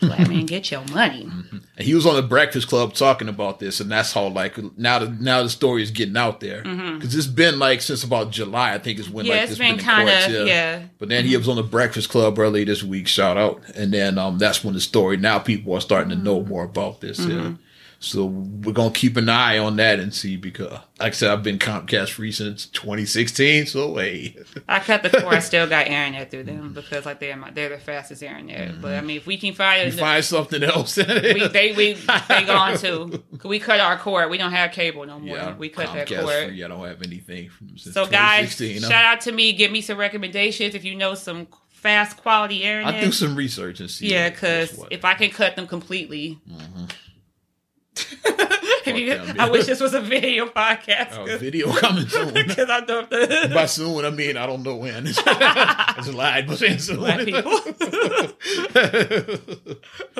Black man, get your money. And he was on the Breakfast Club talking about this, and that's how like now the now the story is getting out there because it's been like since about July, I think is when Mm-hmm. Yeah, like it's this been in kind of yeah. But then he was on the Breakfast Club early this week. Shout out, and then um that's when the story. Now people are starting to Mm-hmm. know more about this. Yeah. So we're gonna keep an eye on that and see because, like I said, I've been Comcast free since 2016. So hey, I cut the cord. I still got internet through them because like they're my, they're the fastest internet. But I mm-hmm. mean, if we can find, you find something else. we they we they gone too. We cut our cord. We don't have cable no more. yeah, we cut Comcast that cord. free. I don't have anything from since So guys, huh? shout out to me. Give me some recommendations if you know some fast quality internet. I do some research and see. yeah, because if I can cut them completely. If you- I wish this was a video podcast. Oh, video coming soon. Because I know the By soon, I mean I don't know when. It's, it's a lie, but saying soon. black people.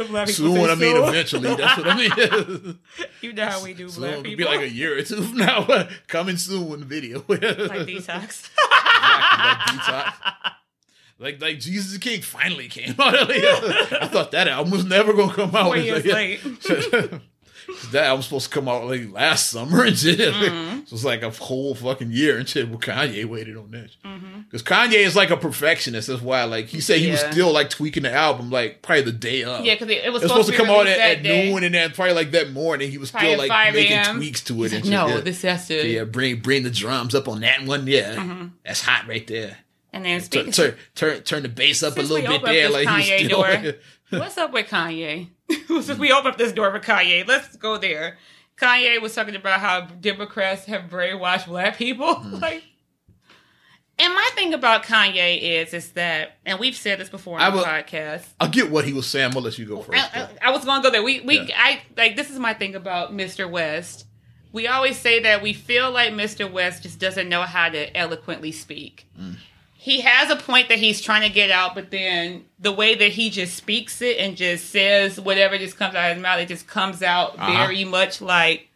Black people soon, I mean soon. eventually. That's what I mean. You know how we do soon black could be like a year or two from now. Coming soon, video. like Exactly, detox. like detox. Like like Jesus the King finally came out. I thought that album was never gonna come out. Four years like, late. That album was supposed to come out like last summer and shit. Mm-hmm. so it's like a whole fucking year and shit. Well, Kanye waited on that. Mm-hmm. Because Kanye is like a perfectionist. That's why, like, he said he was still like tweaking the album, like probably the day of. Yeah, because it, it was It supposed to come out at, at noon, and then probably like that morning, he was Probably still like making tweaks to it. He's and like, shit. no, yeah. this has to. yeah, bring bring the drums up on that one. Yeah, Mm-hmm. that's hot right there. And then Turn turn turn, turn the bass up Since a little bit opened there, this like he's Kanye still. door. what's up with Kanye? Since we opened up this door for Kanye, let's go there. Kanye was talking about how Democrats have brainwashed black people. Mm-hmm. like, and my thing about Kanye is, is that, and we've said this before on I the will- podcast. I'll get what he was saying. I'm gonna let you go first. I, I, I was gonna go there. We we Yeah. I like this is my thing about Mr. West. We always say that we feel like Mr. West just doesn't know how to eloquently speak. Mm. He has a point that he's trying to get out, but then the way that he just speaks it and just says whatever just comes out of his mouth, it just comes out Uh-huh. very much like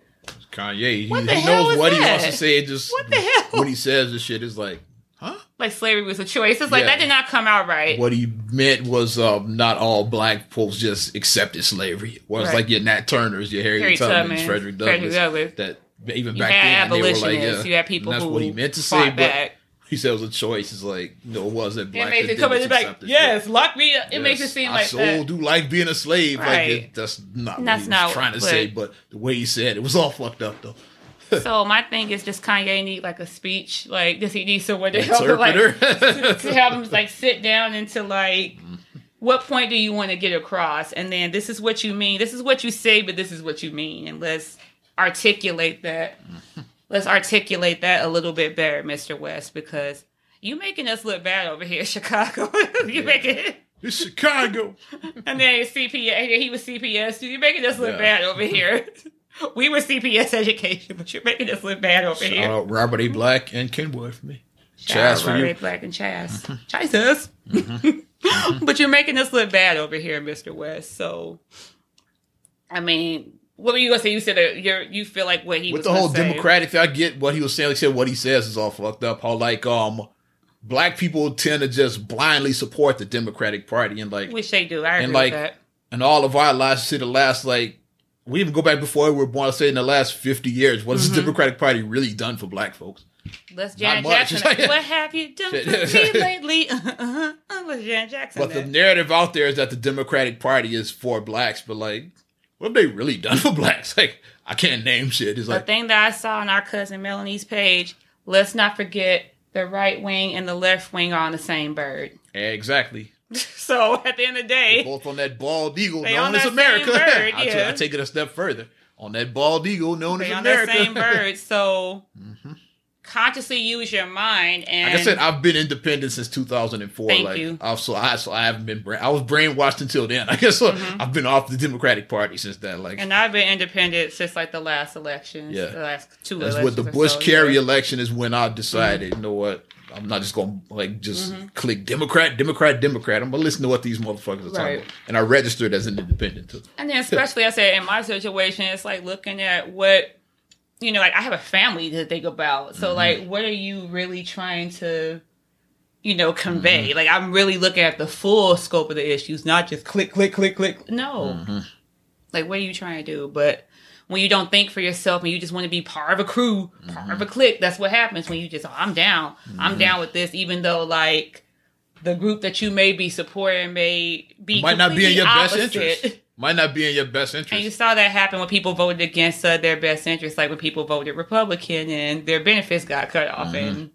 Kanye, he, What the he hell knows what he wants to say. It just What the hell? when he says the shit is like, huh? like slavery was a choice. It's like Yeah. that did not come out right. What he meant was um, not all black folks just accepted slavery. Whereas Right. like your Nat Turners, your Harriet Harriet Tubmans, Tubman, Frederick Douglass, Frederick Douglass. that even You back then they were like, abolitionists. yeah, you had people that's who what he meant to fought say. But back. He said it was a choice. It's like no, it wasn't black. It makes it come in didn't like yes, lock me up. It shit. makes it Yes, seem I like so do like being a slave. Like Right. it, that's not That's what he not was trying to what- say. But the way he said it was all fucked up though. So my thing is, just Kanye need like a speech? Like, does he need someone to help him, like Interpreter. to have him like sit down and to like, what point do you want to get across? And then this is what you mean. This is what you say, but this is what you mean, and let's articulate that. Let's articulate that a little bit better, Mister West, because you making us look bad over here, Chicago. you making. it's Chicago. And then CPS, he was CPS. You're making us look Yeah. bad over here. We were CPS education, but you're making us look bad over Shout here. out Robert A. Black and Kenwood for me. Chaz for Robert you. Black and Chaz. Mm-hmm. Jesus. Mm-hmm. but you're making us look bad over here, Mr. West. So, I mean, what were you gonna say? You said that you're you feel like what he with the whole say. Democratic thing, I get what he was saying. He said what he says is all fucked up. How like um black people tend to just blindly support the Democratic Party and like Which they do. I agree and like with that. and all of our lives to the last like we even go back before we were born. I Say in the last fifty years, what Mm-hmm. has the Democratic Party really done for black folks? Let's Janet. Jackson. what have you done for me lately? Uh-huh. Let's Janet Jackson. But the narrative out there is that the Democratic Party is for blacks, but like, what have they really done for blacks? Like, I can't name shit. It's like the thing that I saw on our cousin Melanie's page. Let's not forget the right wing and the left wing are on the same bird. exactly. So at the end of the day, both on that bald eagle known as America. bird, I, yeah. I take it a step further. On that bald eagle known they as on America. same bird. So mm-hmm. Consciously use your mind and Like I said, I've been independent since 2004. Thank like, you. I've, so I so I haven't been. Brain, I was brainwashed until then. I guess so mm-hmm. I've been off the Democratic Party since then. Like, Mm-hmm. and I've been independent since like the last election. Yeah. the last two that's elections. what the Bush so, Kerry yeah. election is when I mm-hmm. decided. You know what? I'm not just gonna like just mm-hmm. click Democrat, Democrat, Democrat. I'm gonna listen to what these motherfuckers are talking about. And I registered as an independent too. And then especially I said in my situation, it's like looking at what you know, like I have a family to think about. So Mm-hmm. like what are you really trying to you know, convey. Mm-hmm. Like I'm really looking at the full scope of the issues, not just click, click, click, click. No. Mm-hmm. Like what are you trying to do? But when you don't think for yourself and you just want to be part of a crew, part Mm-hmm. of a clique, that's what happens when you just, oh, I'm down. I'm down with this, even though like the group that you may be supporting may be Might not be in completely your best interest. Might not be in your best interest. And you saw that happen when people voted against uh, their best interest, like when people voted Republican and their benefits got cut off, and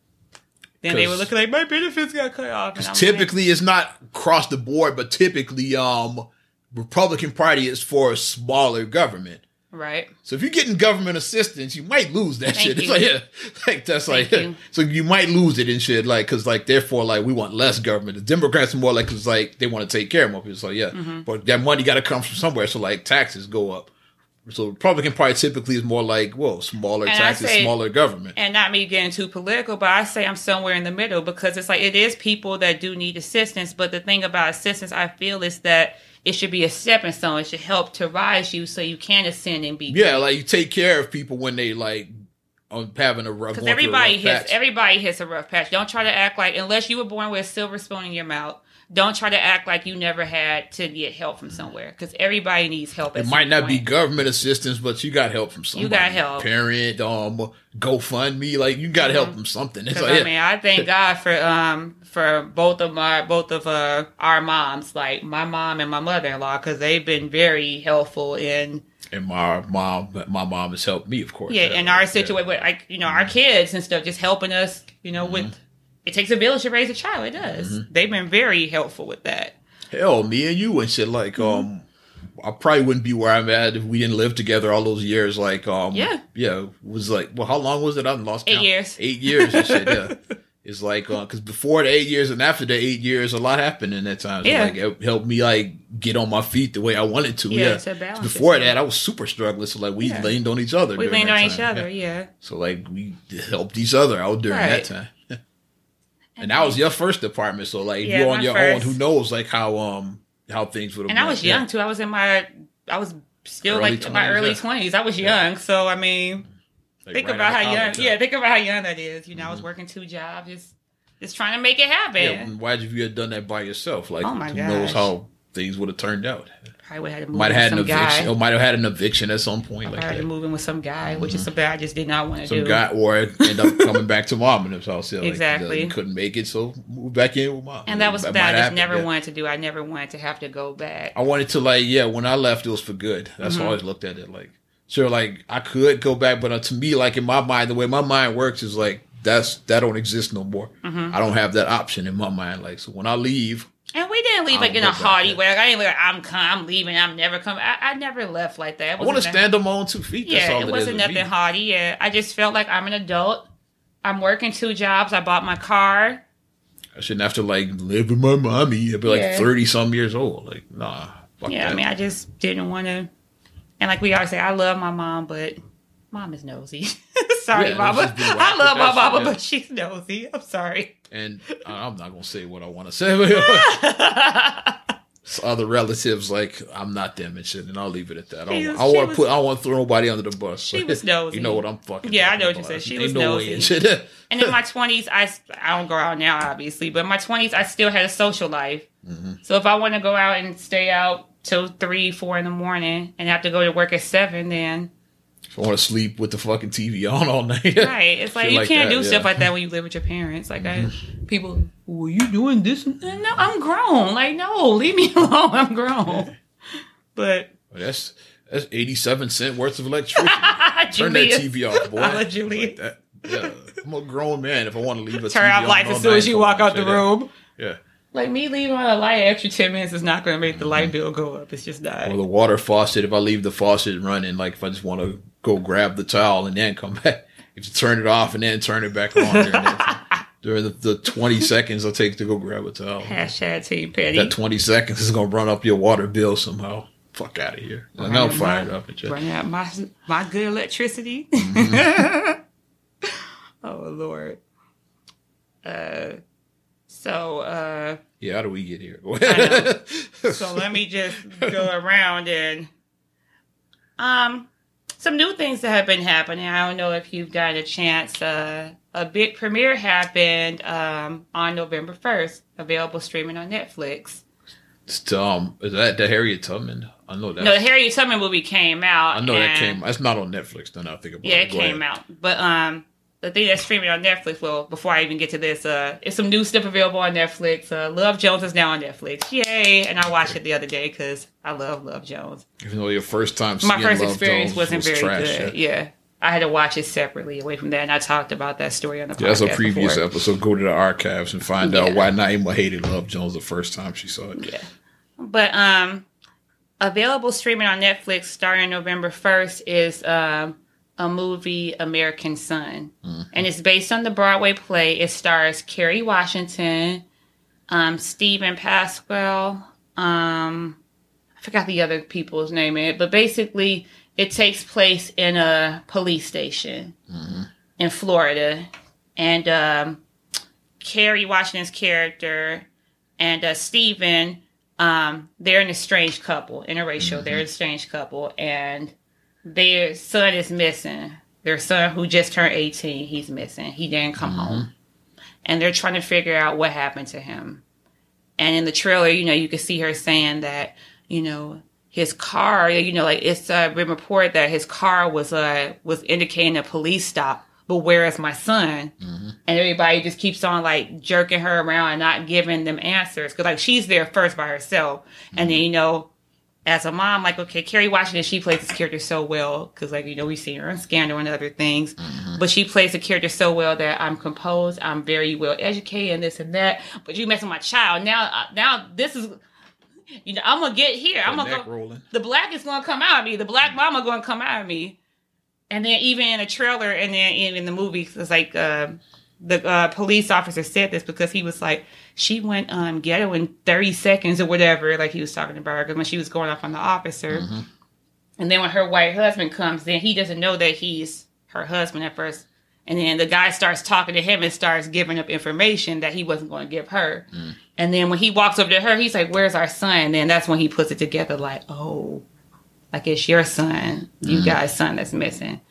then they were looking like my benefits got cut off. And I'm like, Typically, it's not across the board, but typically, um, Republican Party is for a smaller government. Right? So if you're getting government assistance, you might lose that Thank shit. It's you. like yeah, like that's Thank like you. so you might lose it and shit. Like because like therefore like we want less government. The Democrats are more like because like they want to take care of more people. So yeah, Mm-hmm. but that money got to come from somewhere. So like taxes go up. So Republican Party typically is more like well smaller And taxes, say- smaller government. And not me getting too political, but I say I'm somewhere in the middle because it's like it is people that do need assistance. But the thing about assistance, I feel, is that it should be a stepping stone. It should help to rise you so you can ascend and be. Yeah, like you take care of people when they like on having a rough. Because everybody rough hits patch. everybody hits a rough patch. Don't try to act like unless you were born with a silver spoon in your mouth. Don't try to act like you never had to get help from somewhere because everybody needs help. It might not be government assistance, but you got help from somebody. You got help. Parent, um, GoFundMe, like you got help from something. Like, I yeah. mean, I thank God for um for both of my both of uh our moms, like my mom and my mother in law, because they've been very helpful in and my mom, my mom has helped me, of course. yeah in our situation with like you know our kids and stuff, just helping us, you know, with it takes a village to raise a child. It does. They've been very helpful with that. Hell, me and you and shit. Like, Mm-hmm. um, I probably wouldn't be where I'm at if we didn't live together all those years. Like, um, Yeah. yeah, was like, well, how long was it? I lost Eight count. years. Eight years and shit. Yeah. It's like because before the eight years and after the eight years, a lot happened in that time. So Yeah. like it helped me like get on my feet the way I wanted to. Yeah, Yeah. Before that, I was super struggling. So like we Yeah. leaned on each other. We leaned on each other, Yeah. yeah. So like we helped each other out during Right. that time. And that was your first apartment, so like Yeah, you're on your first. own, who knows like how um how things would have And been. I was young too. I was in my I was still Early like in my 20s, early twenties. I was young, so I mean, Like, think right about how young. Yeah, think about how young that is. You know, I was working two jobs, just just trying to make it happen. Yeah, why'd you have done that by yourself? Like, Oh who knows how things would have turned out? Probably would have had to move Might have had an guy. eviction, or might have had an eviction at some point, like Probably had to move in with some guy, which is something I just did not want to do. Some do. guy, or end up coming back to mom and his house. Yeah, like, Exactly. you couldn't make it, so move back in with mom. and that was that, might I just happen, never yeah. wanted to do. I never wanted to have to go back. I wanted to like, yeah, when I left, it was for good. That's Mm-hmm. how I always looked at it. Like, sure, like I could go back, but uh, to me, like in my mind, the way my mind works is like that's that don't exist no more. Mm-hmm. I don't have that option in my mind. Like, so when I leave, And we didn't leave like in a haughty yeah. way. Like I ain't like I'm I'm leaving. I'm never coming. I, I never left like that. I want to stand on my own two feet. That's Yeah, it it wasn't nothing me. haughty. Yeah, I just felt like I'm an adult. I'm working two jobs. I bought my car. I shouldn't have to like live with my mommy. I'd be like Yeah. thirty some years old. Like, nah. Fuck Yeah, that. I mean, I just didn't want to. And like we always say, I love my mom, but mom is nosy. sorry, Yeah, mama. I love my mama, yeah. but she's nosy. I'm sorry. and I'm not gonna say what I want to say. But other relatives, like I'm not them and shit, and I'll leave it at that. I don't, I want to put. I don't want to throw nobody under the bus. She was nosy. You know what I'm fucking. Yeah, I know what you said. She Ain't was no nosy. and. And in my 20s, I, I don't go out now, obviously, but in my 20s, I still had a social life. Mm-hmm. So if I want to go out and stay out till 3, 4 in the morning and have to go to work at 7, then, I want to sleep with the fucking TV on all night. right. It's like Shit you like can't that, do yeah. stuff like that when you live with your parents. Like, I, mm-hmm. people, well, you doing this? No, I'm grown. Like, no, leave me alone. I'm grown. But, oh, That's that's eighty seven cent worth of electricity. Turn that TV off, boy. I Julia. Like that. Yeah, I'm a grown man. If I want to leave a turn TV off lights as soon as you walk out the room. Yeah. Like me leaving on a light an extra 10 minutes is not going to make the light mm-hmm. bill go up. It's just not. Or the water faucet, if I leave the faucet running, like if I just want to go grab the towel and then come back, if you turn it off and then turn it back on during, that, during the, the 20 seconds it takes to go grab a towel. Hashtag Team Petty. That 20 seconds is going to run up your water bill somehow. Fuck out of here. I'm fired up. And shit. Run out my my good electricity. Mm-hmm. oh Lord. Uh, so uh, Yeah, how do we get here? Go I ahead. so let me just go around and um. Some new things that have been happening. I don't know if you've gotten a chance. Uh, a big premiere happened um, on November 1st, available streaming on Netflix. It's, um, is that the Harriet Tubman? I know that. No, the Harriet Tubman movie came out. I know that came. It's not on Netflix. Then I think about Yeah, it. it came ahead. out. But um, the thing that's streaming on Netflix. Well, before I even get to this, uh, it's some new stuff available on Netflix. Uh, Love Jones is now on Netflix. Yay! And I watched it the other day because I love Love Jones. Even though your first time My first Love experience Jones wasn't was very trash, good. Yeah. Yeah. I had to watch it separately away from that, and I talked about that story on the podcast. Yeah, that's a previous before. episode. Go to the archives and find Yeah. out why Naima hated Love Jones the first time she saw it. Yeah. But um available streaming on Netflix starting November 1st is um a movie American Son. And it's based on the Broadway play. It stars Kerry Washington, um Steven Pasquale, um I forgot the other people's name in it, but basically it takes place in a police station in Florida. And um Kerry Washington's character and uh, Stephen, um, they're an estranged couple, interracial. They're an estranged couple, and their son is missing. Their son, who just turned eighteen, he's missing. He didn't come home, and they're trying to figure out what happened to him. And in the trailer, you know, you can see her saying that, you know, his car, you know, like it's uh, been reported that his car was uh was indicating a police stop. But where is my son? and everybody just keeps on like jerking her around and not giving them answers because like she's there first by herself and then you know as a mom like okay kerry washington she plays this character so well because like you know we've seen her on scandal and other things but she plays the character so well that i'm composed i'm very well educated and this and that but you messing with my child now uh, now this is you know i'm gonna get here i'm gonna go rolling. the black is gonna come out of me. The black mama gonna come out of me. And then even in a trailer, and then even in the movie, it's like uh, the uh, police officer said this because he was like, she went um ghetto in thirty seconds or whatever. Like he was talking about her because when she was going off on the officer, and then when her white husband comes, in, he doesn't know that he's her husband at first. And then the guy starts talking to him and starts giving up information that he wasn't going to give her. And then when he walks over to her, he's like, Where's our son? And then that's when he puts it together like, Oh, like it's your son, you guys' son that's missing.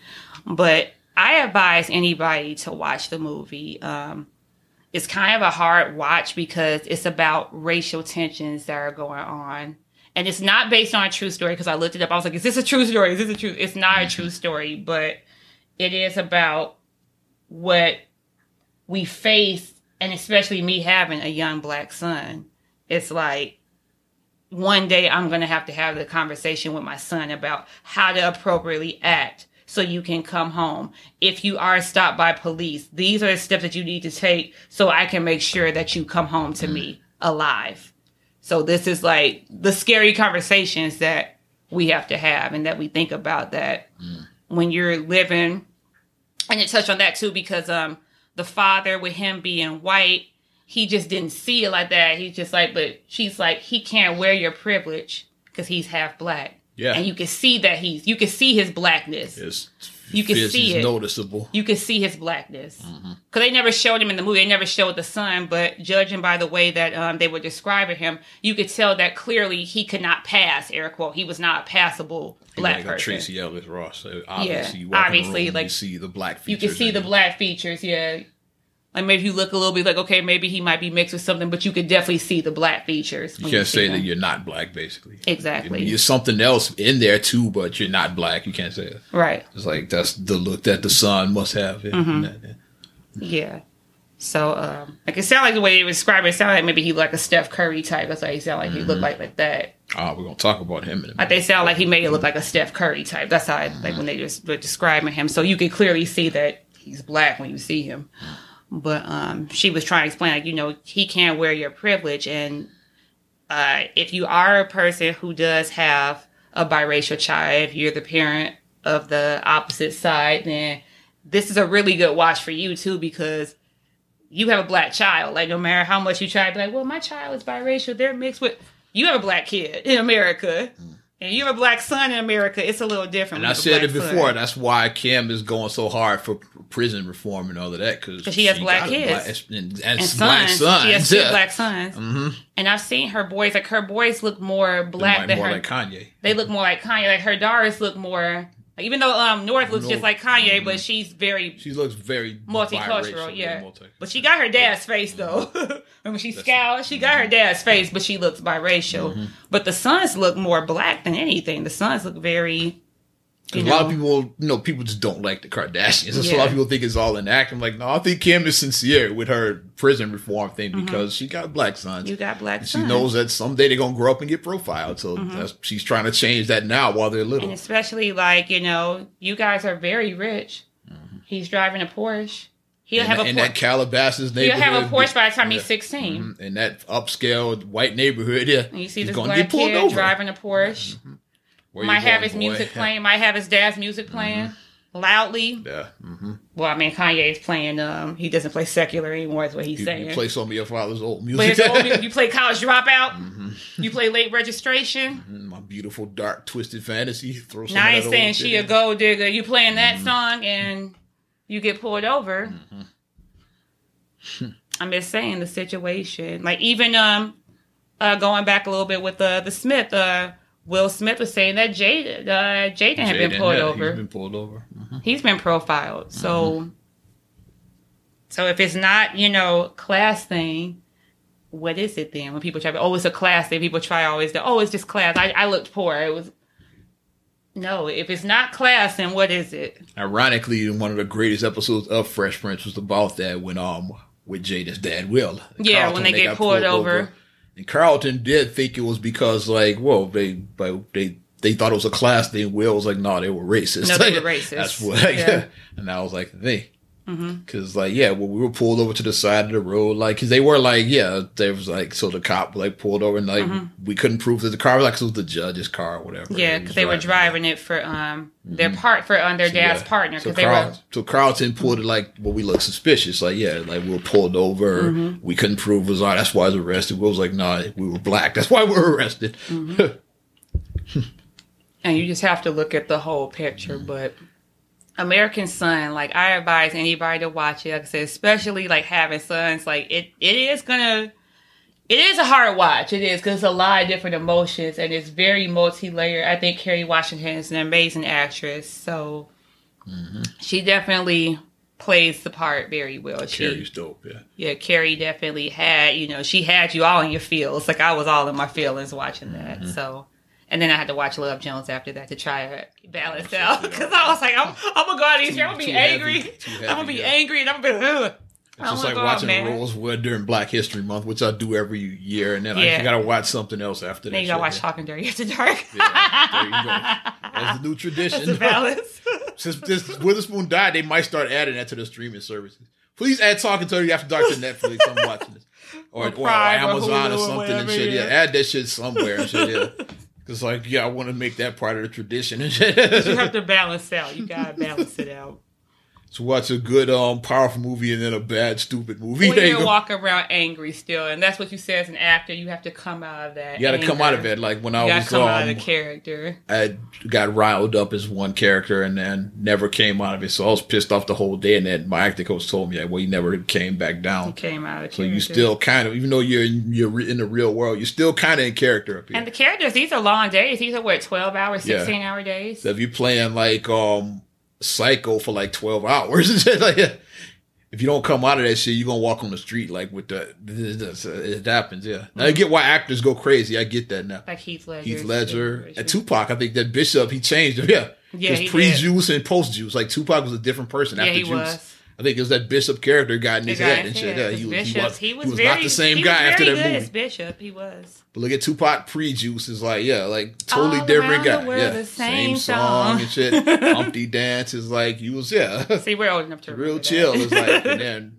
But I advise anybody to watch the movie. Um, it's kind of a hard watch because it's about racial tensions that are going on. And it's not based on a true story because I looked it up. I was like, is this a true story? Is this a true? It's not a true story, but it is about what we face, and especially me having a young black son. It's like one day I'm going to have to have the conversation with my son about how to appropriately act so you can come home. If you are stopped by police, these are the steps that you need to take so I can make sure that you come home to me alive. So this is like the scary conversations that we have to have and that we think about that when you're living and it touched on that too because um the father with him being white he just didn't see it like that he's just like but she's like he can't wear your privilege because he's half black Yeah. and you can see that he's you can see his blackness It's, You can see it. noticeable. you can see his blackness because they never showed him in the movie. They never showed the son, but judging by the way that um, they were describing him, you could tell that clearly he could not pass. Air quote, he was not a passable black like person. Tracee Ellis Ross. So obviously, Yeah, you walk in the obviously, room, like, you see the black features. you can see the him. black features. Yeah, like maybe you look a little bit like okay, maybe he might be mixed with something, but you could definitely see the black features. You can't see say them. that you're not black, basically. Exactly. You're something else in there too, but you're not black. You can't say it. right. It's like that's the look that the son must have. Yeah. Mm-hmm. Yeah. So, um, like it sounded like the way they describe it, it sounded like maybe he like a Steph Curry type. That's why he sounded like he Mm-hmm. looked like like that. Ah, we're gonna talk about him in a Like they sound like he made it look like a Steph Curry type. That's how I, like when they just were describing him. So you can clearly see that he's black when you see him. But um, she was trying to explain like you know he can't wear your privilege, and uh, if you are a person who does have a biracial child, if you're the parent of the opposite side, then this is a really good watch for you too because you have a black child. Like no matter how much you try to be like, well, my child is biracial, they're mixed with. You have a black kid in America, and you have a black son in America. It's a little different. And I said it black son. before. That's why Kim is going so hard for prison reform and all of that because she has black kids. black, and, and, and black sons. sons. She has two yeah. black sons, hmm and I've seen her boys. Like her boys look more black Like, than more her. like Kanye. they look more like Kanye. Like her daughters look more Even though um North looks just like Kanye, but she's very She looks very multicultural. Yeah, multi- but she got her dad's face though. when she scowls, she got her dad's face, but she looks biracial. Mm-hmm. But the sons look more black than anything. The sons look very. A lot of people, you know, people just don't like the Kardashians. That's Yeah. a lot of people think it's all an act. I'm like, no, I think Kim is sincere with her prison reform thing because she got black sons. Mm-hmm. you got black sons. she knows that someday they're gonna grow up and get profiled. So that's, she's trying to change that now while they're little. And especially like, you know, you guys are very rich. He's driving a Porsche. He'll have a Porsche. in Porsche. that Calabasas neighborhood. He'll have a Porsche by the time Yeah. he's 16. Mhm. in that upscale white neighborhood. Yeah, And you see he's this black kid over. driving a Porsche. Where might have his boy? music playing. Might have his dad's music playing loudly. Yeah, hmm Well, I mean, Kanye's playing. Um, he doesn't play secular anymore. Is what he's you, saying. you play some of your father's old music. old music, you play college dropout. Mm-hmm. You play late registration. My beautiful dark twisted fantasy. Throw some Now I ain't saying she a gold digger. You playing that Mm-hmm. song and you get pulled over. Mm-hmm. I'm just saying the situation. Like even um, uh, going back a little bit with the the Smith. Uh, Will Smith was saying that Jaden uh, Jaden had been pulled yeah, over. He's been pulled over. Mhm. he's been profiled. So, so if it's not, you know, class thing, what is it then? When people try, to, oh, it's a class thing. People try always to, oh, it's just class. I, I looked poor. It was no. If it's not class, then what is it? Ironically, one of the greatest episodes of Fresh Prince was about that when um with Jada's dad Will. Yeah, Carlton, when they get got pulled over. And Carlton did think it was because like, whoa, they but they they thought it was a class thing. Will was like, no, they were racist. No, they were racist. That's what. Yeah. and I was like, they. Mm-hmm. Cause like yeah, well we were pulled over to the side of the road, like cause they were like yeah, there was like so the cop like pulled over and like we couldn't prove that the car was like 'cause it was the judge's car or whatever. Mm-hmm. Yeah, because they were driving it for um their part for um, their dad's Mm-hmm. Yeah. partner So, because they Carl, were so Carlton pulled it like, well, we look suspicious. Like, yeah, like we were pulled over. Mm-hmm. We couldn't prove it was our. That's why I was arrested. We was like, nah, we were black. That's why we were arrested. Mm-hmm. and you just have to look at the whole picture. But American Son, like I advise anybody to watch it. Like I said, especially like having sons, like it, it is gonna, it is a hard watch. It is because it's a lot of different emotions and it's very multi-layered. I think Kerry Washington is an amazing actress, so she definitely plays the part very well. She, Kerry's dope. Yeah. yeah, Carrie definitely had, you know, she had you all in your feels. Like I was all in my feelings watching that. Mm-hmm. So, and then I had to watch Love Jones after that to try to balance oh, out because I was like, I'm, I'm gonna go out these. Too- I'm gonna be too heavy. angry. I'm gonna be yeah. angry, and I'm gonna be. Ugh. It's just like watching man. Rosewood during Black History Month, which I do every year, and then I gotta watch something else after that. Then you gotta watch yeah. Talking Dirty After Dark. Yeah, there you go. That's the new tradition. That's the balance. Since this Witherspoon died, they might start adding that to the streaming services. Please add Talking Dirty After Dark to Netflix. I'm watching this. Or, Or or, Amazon or, Hulu or something and whatever, shit. Yeah. yeah. add that shit somewhere and shit. Yeah. Because, like, yeah, I want to make that part of the tradition you have to balance out. You gotta balance it out. So watch a good, um, powerful movie and then a bad, stupid movie. You walking around angry still, and that's what you say as an actor. You have to come out of that. You got to come out of it. Like when I You gotta was, come out of um, the character. I got riled up as one character and then never came out of it. So I was pissed off the whole day. And then my acting coach told me, like, well, you never came back down. Came out of So character. you still kind of, even though you're in, you're in the real world, you're still kind of in character up here. And the characters, these are long days. These are what, 12 hours, Yeah. 16 hour days? so if you're playing like um Psycho for like 12 hours, like if you don't come out of that shit, you're gonna walk on the street like with the it happens. Yeah, now I mm-hmm. get why actors go crazy. I get that now. Like Heath Ledger. Heath Ledger and Tupac. I think that Bishop he changed him. Yeah, Yeah, he pre-juice and post Juice. Like Tupac was a different person Yeah, after he Juice. was. I think it was that Bishop character got in his head and shit. yeah, he was, he was, He was, he was very, not the same guy after that movie. Bishop. He was. But look at Tupac pre Juice is like, yeah, like totally All different guy. world, yeah, the same, same song and shit. Humpty Dance is like you was yeah, See, we're old enough to real chill. That. It's like and then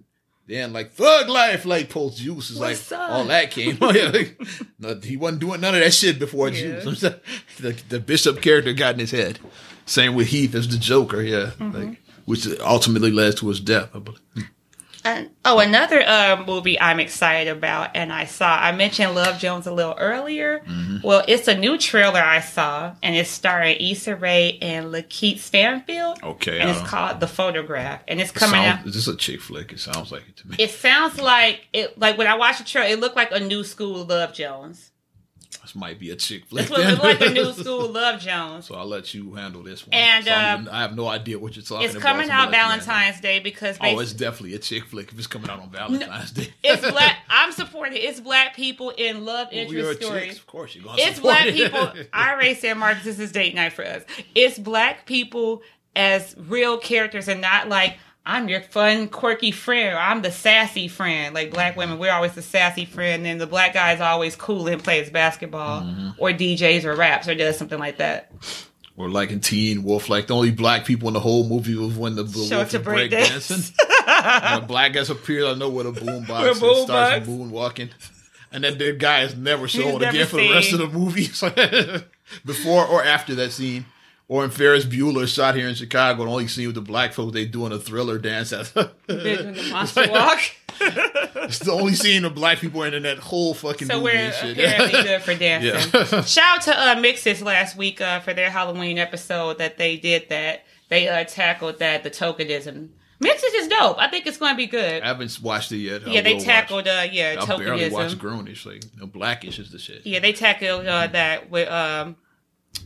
then like Thug Life like post Juice is like up? all that came. Oh yeah, like, no, he wasn't doing none of that shit before Yeah. Juice. the, the Bishop character got in his head. Same with Heath as the Joker. Yeah, Mm-hmm. like which ultimately led to his death. I believe. And, oh, another uh, movie I'm excited about, and I saw, I mentioned Love Jones a little earlier. Mm-hmm. Well, it's a new trailer I saw, and it's starring Issa Rae and Lakeith Stanfield. Okay, And it's uh, called The Photograph, and it's coming Sound- out. Is this a chick flick? It sounds like it to me. It sounds like it. Like when I watched the trailer, it looked like a new school Love Jones. This might be a chick flick. This was then. like a new school Love Jones. so I'll let you handle this one. And, So uh, I have no idea what you're talking It's about. It's coming so out gonna let you handle it. Valentine's Day because Oh, it's definitely a chick flick if it's coming out on Valentine's Day. it's black. I'm supporting. It's black people in love Well, interest stories. of course you're gonna It's black it. people. I already said, Marcus, this is date night for us. It's black people as real characters and not like I'm your fun, quirky friend. I'm the sassy friend. Like black women, we're always the sassy friend, and the black guy is always cool and plays basketball Mm-hmm. or DJs or raps or does something like that. Or like in Teen Wolf, like the only black people in the whole movie was when the, the Show wolf to was break dance. dancing. and a black guy appears out of nowhere with a boom box With a and boom starts moonwalking. And then the guy is never shown again for the rest of the movie. Before or after that scene. Or in Ferris Bueller shot here in Chicago, the only scene with the black folks they doing a thriller dance. At, the monster walk. it's the only scene of black people in that whole fucking So we're and shit. apparently good for dancing. Yeah. Shout out to uh, Mixed-ish last week uh, for their Halloween episode that they did that. They uh, tackled that, the tokenism. Mixed-ish is dope. I think it's going to be good. I haven't watched it yet. Yeah, they will watch. tackled, uh, yeah, I barely watch tokenism. Grownish. Like, you know, blackish is the shit. Yeah, they tackled uh, that with, um,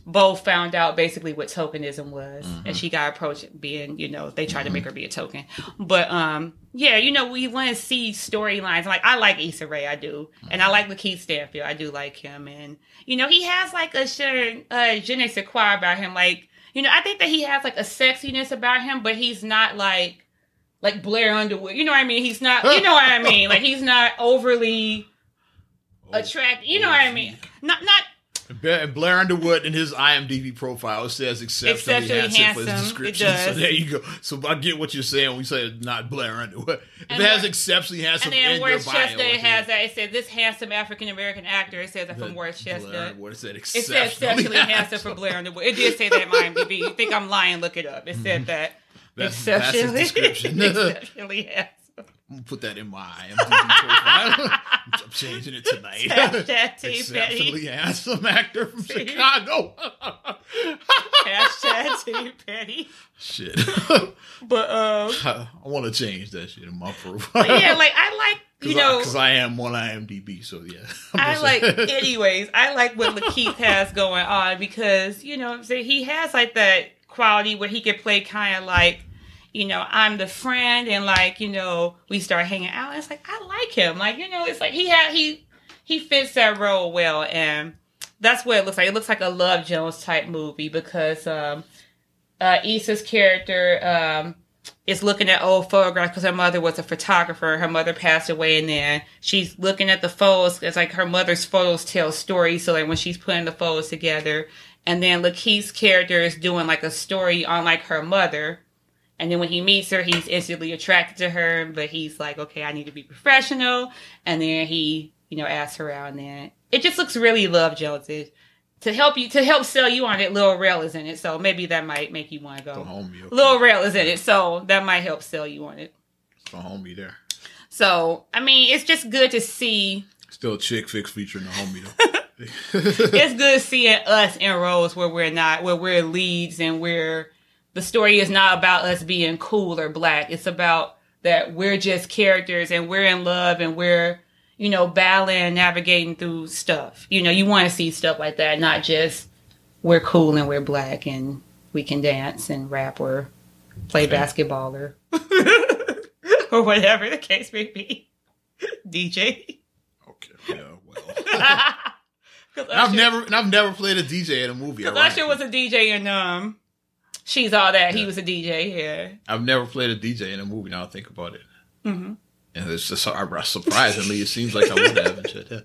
Bow found out basically what tokenism was, Mm-hmm. and she got approached being, you know, they tried to make her be a token. But um, yeah, you know, we want to see storylines. Like I like Issa Rae, I do, and I like Lakeith Stanfield, I do like him, and you know, he has like a certain uh, je ne sais quoi about him. Like, you know, I think that he has like a sexiness about him, but he's not like like Blair Underwood. You know what I mean? He's not. You know what I mean? Like he's not overly Oh, attractive. You know what I mean? Not not Bla- Blair Underwood in his IMDb profile says exceptionally, Exceptionally handsome, for his handsome. Description. So there you go. So I get what you're saying when we say it's not Blair Underwood. If And it has exceptionally handsome And then bio, it has that. It says this handsome African American actor. It says that from Worst Blair. Underwood, it said It said exceptionally, exceptionally handsome for Blair Underwood. It did say that in my IMDb. You think I'm lying? Look it up. It said mm-hmm. that. That's- that's description. exceptionally handsome. I'm gonna put that in my IMDb profile. I'm changing it tonight. Hashtag T exceptionally handsome actor from Chicago. Hashtag T Petty. shit. But um, I want to change that shit in my profile. yeah, like I like you know. because I, am on IMDb, so yeah. I like, anyways, I like what Lakeith has going on because, you know I'm saying? He has like that quality where he can play kind of like, you know, I'm the friend and like, you know, we start hanging out. It's like, I like him. Like, you know, it's like he had, he, he fits that role well. And that's what it looks like. It looks like a Love Jones type movie because, um, uh, Issa's character, um, is looking at old photographs because her mother was a photographer. Her mother passed away, and then she's looking at the photos. It's like her mother's photos tell stories. So like when she's putting the photos together, and then Lakeith's character is doing like a story on like her mother. And then when he meets her, he's instantly attracted to her, but he's like, okay, I need to be professional. And then he, you know, asks her out, and then it just looks really Love Jones-ish. To help you, to help sell you on it, Lil Rel is in it, so maybe that might make you want to go. homie. Okay. Lil Rel is in it, so that might help sell you on it. the homie there. So, I mean, it's just good to see. Still chick fix featuring the homie though. It's good seeing us in roles where we're not, where we're leads and where the story is not about us being cool or black. It's about that we're just characters and we're in love and we're, you know, battling and navigating through stuff. You know, you want to see stuff like that, not just we're cool and we're black and we can dance and rap or play basketball or or whatever the case may be. DJ. okay. Yeah. Well. I've never, and I've never played a DJ in a movie. Because. Usher was a DJ and um, she's all that. He was a DJ. Yeah. I've never played a DJ in a movie. Now I think about it, hmm and it's just surprisingly, it seems like I would have. And shit. Yeah.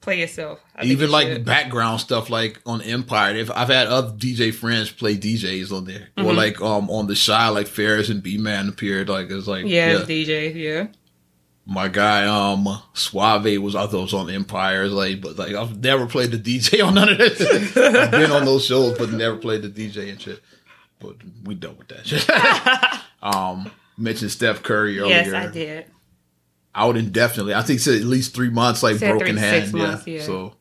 Play yourself. I Even you like should. background stuff, like on Empire. If I've had other DJ friends play DJs on there, or Mhm. like um on the Chi, like Ferris and B Man appeared. Like it's like yeah, it's DJ. Yeah. my guy um Suave was I thought was on Empire. Like, but like I've never played the DJ on none of that. shit. I've been on those shows, but never played the DJ and shit. But we done with that shit. um, mentioned Steph Curry earlier. yes, I did. Out indefinitely. I think it's at least three months, like Said broken three hand. six yeah. months, yeah. So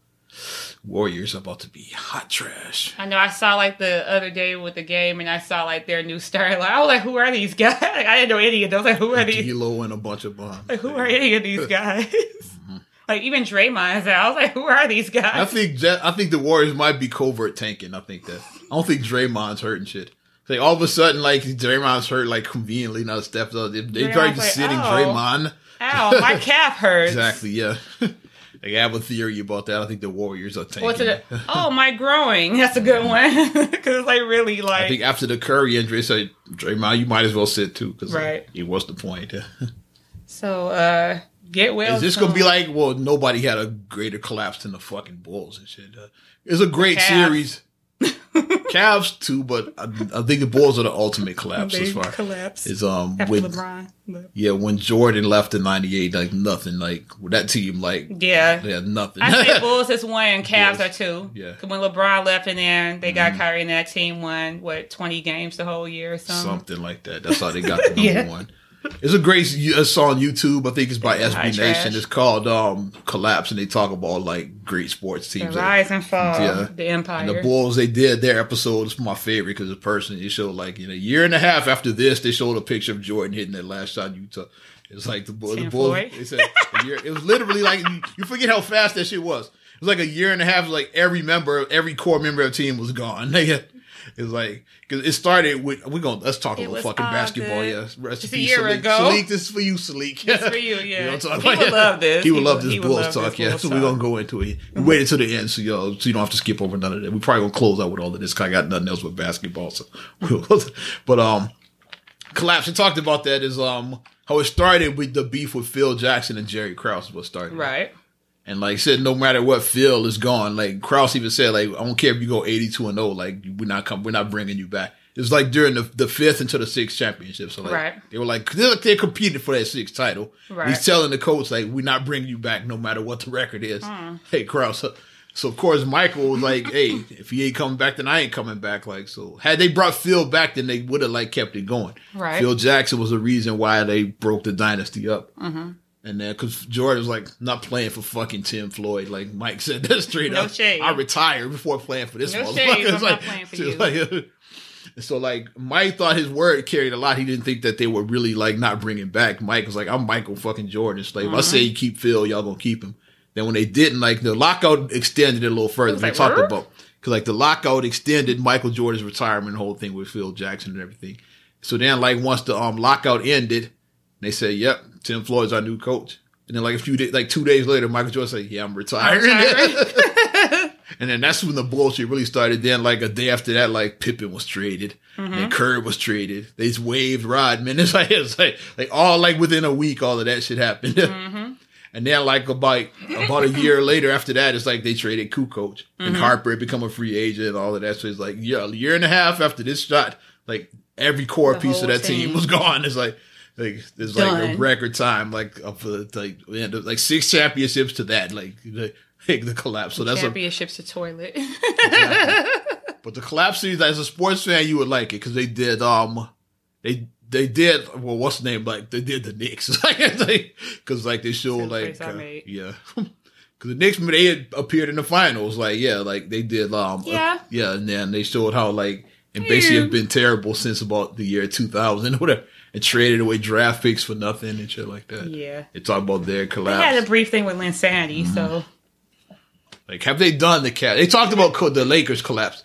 Warriors about to be hot trash. I know. I saw like the other day with the game, and I saw like their new star. Like, I was like, "Who are these guys?" Like, I didn't know any of those. Like, who are these? Kilo and a bunch of bombs. Like, who are any of these guys? Like even Draymond's out. I was like, who are these guys? I think Ja- I think the Warriors might be covert tanking. I think that I don't think Draymond's hurting shit. Like all of a sudden, like Draymond's hurt, like conveniently now stepped up. They, they tried like, sitting "Oh." Draymond. Ow, my calf hurts. Exactly. Yeah. like, I have a theory about that. I think the Warriors are tanking. What's it? Oh, my growing. That's a good one. Because it's like really I like think after the Curry injury, say Draymond, you might as well sit too, because Right. It what's the point? so. uh Get well. Is this gonna be like? Well, nobody had a greater collapse than the fucking Bulls and shit. Uh, it's a great series. Cavs too, but I, I think the Bulls are the ultimate collapse They as far collapse is um after when LeBron? left. yeah when Jordan left in '98, like nothing, like with that team, like Yeah. they had nothing. I say Bulls is one and Cavs Bulls. are two. Yeah, when LeBron left and then they got Mhm. Kyrie and that team won what twenty games the whole year or something. something like that. That's how they got the number Yeah. one. It's a great song on YouTube. I think it's by SB trash. Nation. It's called um Collapse, and they talk about like great sports The teams. rise and fall, Yeah. the empire. And the Bulls, they did their episode. It's my favorite because the person they showed like in a year and a half after this, they showed a picture of Jordan hitting that last shot in Utah. It's like the Bulls. The Bulls. They said a year, it was literally like you, you forget how fast that shit was. It was like a year and a half. Like every member, every core member of the team was gone. They had- it was like because it started with we're gonna let's talk It about fucking basketball. good. Yeah, rest Just a year Salik. ago. Salik, this is for you, Salik. It's for you, yeah. We don't talk He about would love this. He would love this Bulls talk. Yeah, so we're gonna go into it. We waited to the end, so yo, so you don't have to skip over none of that. We probably gonna close out with all of this. 'cause I got nothing else with basketball. So, but um, collapse. We talked about that. Is um how it started with the beef with Phil Jackson and Jerry Krause. was started, right. And like I said, no matter what, Phil is gone. Like Krause even said, like I don't care if you go eighty two and zero. Like we're not come, we're not bringing you back. It was like during the the fifth into the sixth championship. So like Right. they were like they they competed for that sixth title. Right. He's telling the coach like we're not bringing you back no matter what the record is. Hmm. Hey Krause. So of course Michael was like, "Hey, if he ain't coming back, then I ain't coming back." Like so, had they brought Phil back, then they would have like kept it going. Right. Phil Jackson was the reason why they broke the dynasty up. Mm-hmm. And then, because Jordan was like, not playing for fucking Tim Floyd. Like Mike said that straight No up. shade. I retired before playing for this No motherfucker. shade, I'm not playing for you. like- so like Mike thought his word carried a lot. He didn't think that they were really like not bringing back. Mike was like, I'm Michael fucking Jordan. Like if I say Mm-hmm. you keep Phil, y'all gonna keep him. Then when they didn't, like the lockout extended it a little further. They like, talked about because like the lockout extended Michael Jordan's retirement, whole thing with Phil Jackson and everything. So then, like once the um lockout ended, they said, "Yep, Tim Floyd's our new coach." And then, like a few days, like two days later, Michael Jordan said, "Yeah, I'm retiring." Retiring. and then that's when the bullshit really started. Then, like a day after that, like Pippen was traded, and mm-hmm. Curry was traded. They just waived Rodman. It's like it's like like all like within a week, all of that shit happened. Mm-hmm. And then, like about about a year later, after that, it's like they traded Kukoc and mm-hmm. Harper had become a free agent and all of that. So it's like yeah, a year and a half after this shot, like every core The piece of that team team. was gone. It's like like there's like a record time, like of like yeah, there's, like six championships to that, like the, like the collapse. So that's a Championships to toilet. but the collapse series, as a sports fan, you would like it because they did um they they did well what's the name like they did the Knicks because like they showed like uh, yeah because the Knicks they had appeared in the finals like yeah like they did um uh, Yeah. yeah and then they showed how like and basically Yeah. have been terrible since about the year 2000 or whatever and traded away draft picks for nothing and shit like that. yeah. They talk about their collapse. They had a brief thing with Linsanity, Mm-hmm. so Like, have they done the cat? They talked about co- the Lakers collapse.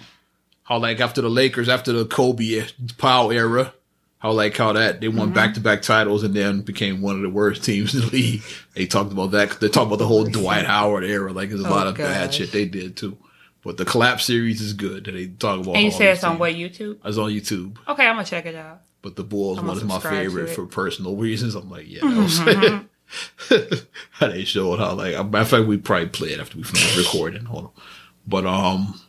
How like after the Lakers, after the Kobe Pau era, how like how that they Mm-hmm. won back to back titles and then became one of the worst teams in the league. They talked about that. They talked about the whole Dwight Howard era. Like there's a Oh, lot of bad shit they did too. But the collapse series is good. They talk about. and you all said it's on what YouTube? It's on YouTube. Okay, I'm gonna check it out. But the Bulls I'm one is my favorite for personal reasons. I'm like, yeah, I was how they showed how like. a matter of fact, we probably play it after we finish recording. Hold on, but um,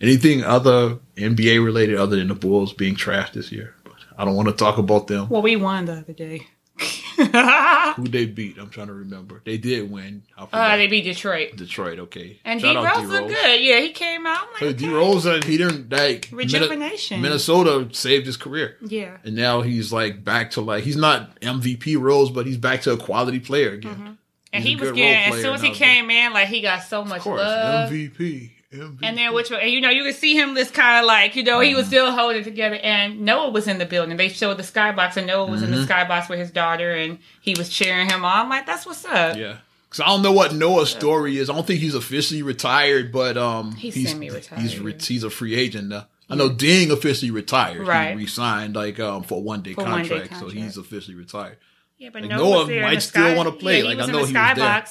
anything other NBA related other than the Bulls being trashed this year? But I don't want to talk about them. Well, we won the other day. Who they beat? I'm trying to remember. They did win. Uh, they beat Detroit. Detroit. Okay, And D Shout Rose looked good. Yeah, he came out. Like, D. Rose, uh, he didn't like Rejuvenation. Minnesota saved his career. Yeah. And now he's like back to like he's not MVP Rose, but he's back to a quality player again. And He's he was getting as soon as he came in, like he got so much Of course, love. MVP, MVP. And then which and you know you could see him this kind of like you know he Mm-hmm. was still holding it together and Noah was in the building. They showed the skybox and Noah was in Mm-hmm. the skybox with his daughter and he was cheering him on. I'm like that's what's up. yeah, Cause I don't know what Noah's story is. I don't think he's officially retired, but um, He's semi-retired. He's re- he's a free agent now. I know Deng officially retired. Right. He resigned like um for a one day For one-day contract, so he's officially retired. Yeah, but Like Noah, Noah in might still want to play. Yeah, like I know he was there.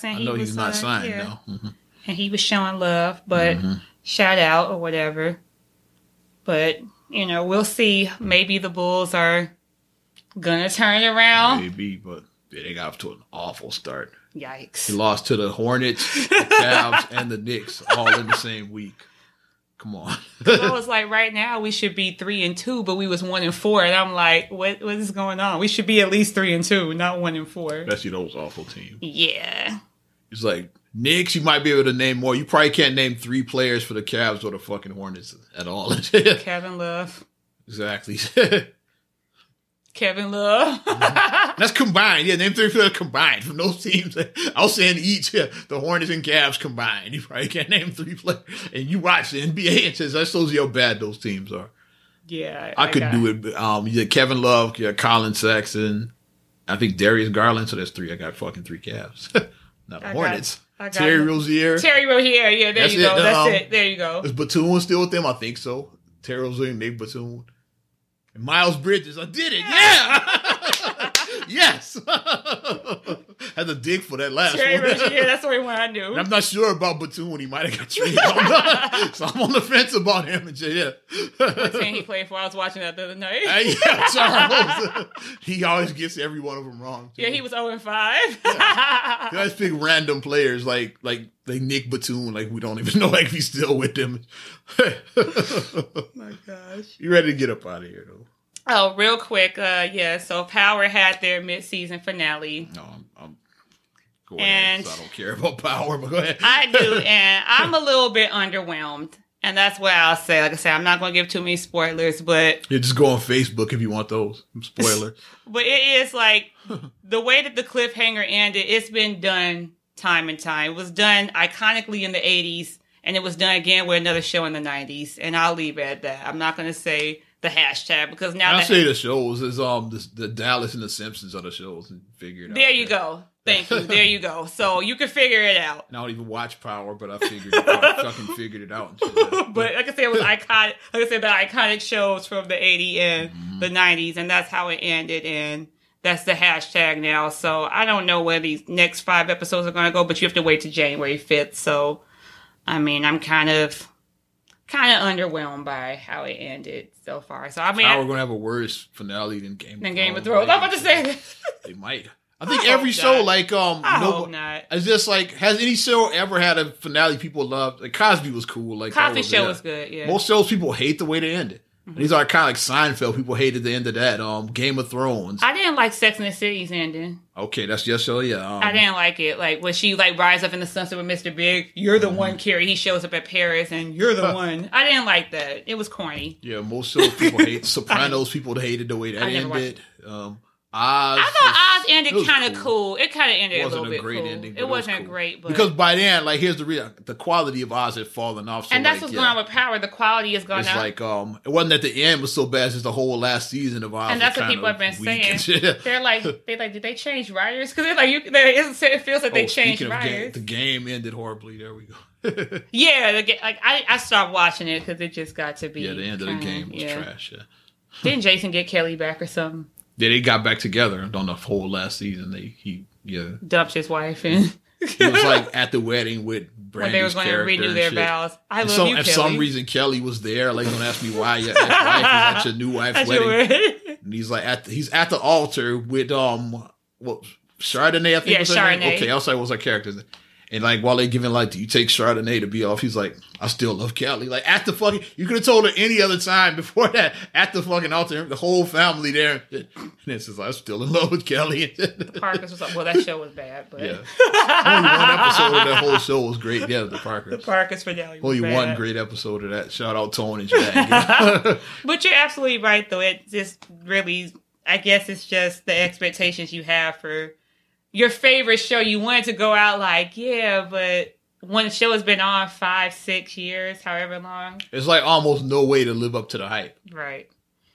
I know he's not uh, signed now. And he was showing love, but Mm-hmm. shout out or whatever. But you know, we'll see. Maybe the Bulls are gonna turn around. Maybe, but they got off to an awful start. Yikes! He lost to the Hornets, the Cavs, and the Knicks all in the same week. Come on. I was like, right now we should be three and two, but we was one and four, and I'm like, what what is going on? We should be at least three and two, not one and four. Especially those awful teams. Yeah, It's like Knicks, you might be able to name more. You probably can't name three players for the Cavs or the fucking Hornets at all. Kevin Love, exactly. Kevin Love. That's combined. Yeah, name three players combined from those teams. I was saying each, yeah, the Hornets and Cavs combined. You probably can't name three players. And you watch the NBA and says that shows you how bad those teams are. yeah, I, could got- do it. Um, yeah, Kevin Love, yeah, Collin Sexton. I think Darius Garland. So that's three. I got fucking three Cavs. Not the I Hornets. Terry. Rozier. Terry Rozier. Yeah, there That's you go. it, That's um, it. There you go. Is Batum still with them? I think so. Terry Rozier, Nate Batum. And Miles Bridges. I did it. Yeah. yes. Had to dig for that last Terry one. Rozier. That's the only one I knew. And I'm not sure about Batum. He might have got traded. So I'm on the fence about him. And say, yeah. team he played for. I was watching that the other night. Hey, yeah, Charles. he always gets every one of them wrong. too. yeah, he was 0 and 5. You guys pick random players like like like Nick Batum, like we don't even know like if he's still with them. my gosh. you ready to get up out of here though? Oh, real quick. Uh, yeah, so Power had their mid-season finale. No, I'm, I'm go ahead. And- I don't care about power, but go ahead. I do, and I'm a little bit underwhelmed. And that's what I'll say. Like I said, I'm not going to give too many spoilers, but yeah, just go on Facebook if you want those. Spoiler. but it is like the way that the cliffhanger ended. It's been done time and time. It was done iconically in the 80s, and it was done again with another show in the 90s. And I'll leave it at that. I'm not going to say the hashtag because now I say the shows is um the, the Dallas and the Simpsons are the shows and figure it out. there you go. Thank you. There you go. So you can figure it out. And I don't even watch Power, but I figured I fucking figured it out. But like I said, it was iconic. Like I said, the iconic shows from the 80s and the 90s, and that's how it ended. And that's the hashtag now. So I don't know where these next five episodes are going to go, but you have to wait to January 5th. So, I mean, I'm kind of, kind of underwhelmed by how it ended so far. So I mean, Power I, gonna have a worse finale than Game of than Game of Thrones. I'm about to say that. They might. I think I every show, not. like um, I no- hope not. It's just like has any show ever had a finale people loved? Like Cosby was cool. Like Cosby was- Show yeah. was good. Yeah. Most shows people hate the way they ended. And these are kind of like Seinfeld. People hated the end of that. Um, Game of Thrones. I didn't like Sex and the City's ending. okay, that's your show. Yeah. Um, I didn't like it. Like when she like rise up in the sunset with Mr. Big, you're Mm-hmm. the one, Carrie. He shows up at Paris, and you're the one. I didn't like that. It was corny. Yeah, most shows people hate. Sopranos people hated the way that I never watched ended. Um, Oz. I thought Oz ended kind of cool. cool. It kind of ended a wasn't little a bit great cool. ending. it was wasn't cool. great, but because by then, like, here's the real the quality of Oz had fallen off. So and that's like, what's yeah, going on with Power. The quality has gone It's up. like um, it wasn't that the end was so bad. It's just the whole last season of Oz. and that's what people have been saying. They're like, they like, did they change writers? Because they're like, you, they, it feels like they Oh, changed speaking of game, writers. the game ended horribly. There we go. yeah, the, like I, I stopped watching it because it just got to be. yeah, the end of the game was yeah. trash. Yeah. Didn't Jason get Kelly back or something? Yeah, they got back together on the whole last season. They he yeah, Dumped his wife and. he was like at the wedding with when they were going to renew their shit. vows. I love some, you, and Kelly. some reason Kelly was there. Like, don't ask me why your ex-wife is at your new wife's wedding. your. And he's like at the, he's at the altar with um what Chardonnay I think Yeah, was name? Chardonnay. Okay, I was like, what's her character? And like while they giving like, do you take Chardonnay to be off? He's like, I still love Kelly. Like at the fucking, you could have told her any other time before that. At the fucking altar, the whole family there, and it's just like, I'm still in love with Kelly. The Parkers was like, well, that show was bad, but yeah, only one episode of that whole show was great. Yeah, the Parkers. the Parkers finale was Only bad. one great episode of that. Shout out and Jag. But you're absolutely right, though. It just really, I guess it's just the expectations you have for your favorite show. You want it to go out like, yeah, but when the show has been on five, six years, however long, it's like almost no way to live up to the hype. right?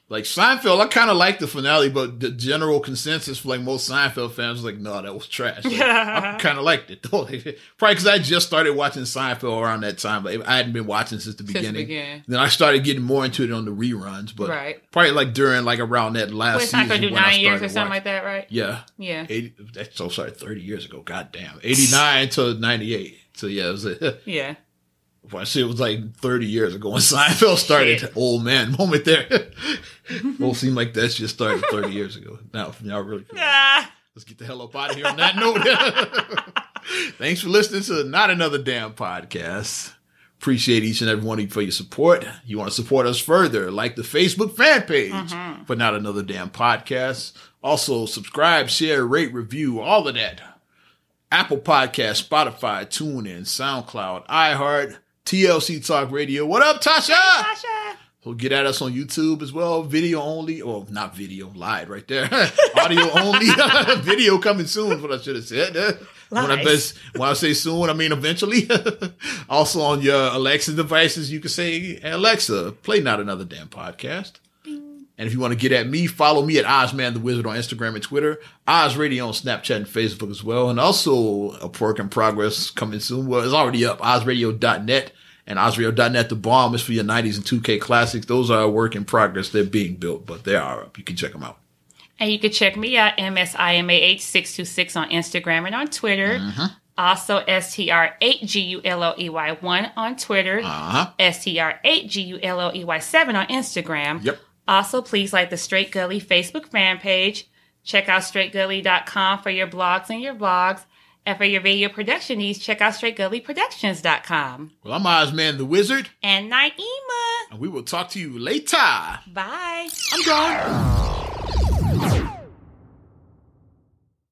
Like Seinfeld, I kind of like the finale, but the general consensus for like most Seinfeld fans was like, no, that was trash. Like, I kind of liked it though. Probably because I just started watching Seinfeld around that time. Like I hadn't been watching since the the beginning. beginning. Then I started getting more into it on the reruns, but Right. probably like during like around that last Wait, it's not season gonna do nine years or something watching. like that, right? Yeah, Yeah. 80, that's so sorry, thirty years ago. God damn, eighty nine to ninety eight. So yeah, it was. A, Yeah. Well, I see, it was like 30 years ago when Seinfeld started. Shit. Old man moment there. Will seem like that just started 30 years ago. Now, now really, Ah. let's get the hell up out of here on that note. Thanks for listening to Not Another Damn Podcast. Appreciate each and every one of you for your support. You want to support us further, like the Facebook fan page for Not Another Damn Podcast. Also, subscribe, share, rate, review, all of that. Apple Podcast, Spotify, TuneIn, SoundCloud, iHeart, TLC Talk Radio. What up, Tasha? Tasha. So get at us on YouTube as well, video only, or not video, lied right there, audio only, video coming soon. What I should have said. When I, best, when I say soon, I mean eventually. also on your Alexa devices, you can say Alexa, play not another damn podcast. And if you want to get at me, follow me at Ozman the Wizard on Instagram and Twitter, Oz Radio on Snapchat and Facebook as well. And also a work in progress coming soon. Well, it's already up, OzRadio.net and OzRadio.net. The bomb is for your 90s and 2K classics. Those are a work in progress. They're being built, but they are up. You can check them out. And you can check me out, MSIMAH626 on Instagram and on Twitter. Mm-hmm. Also, STR8GULOEY1 E on Twitter. Uh huh. STR8GULOEY7 on Instagram. Yep. Also, please like the Straight Gully Facebook fan page. Check out straightgully.com for your blogs and your vlogs. And for your video production needs, check out straightgullyproductions.com. Well, I'm Ozman the Wizard, And Naima. and we will talk to you later. Bye. I'm gone.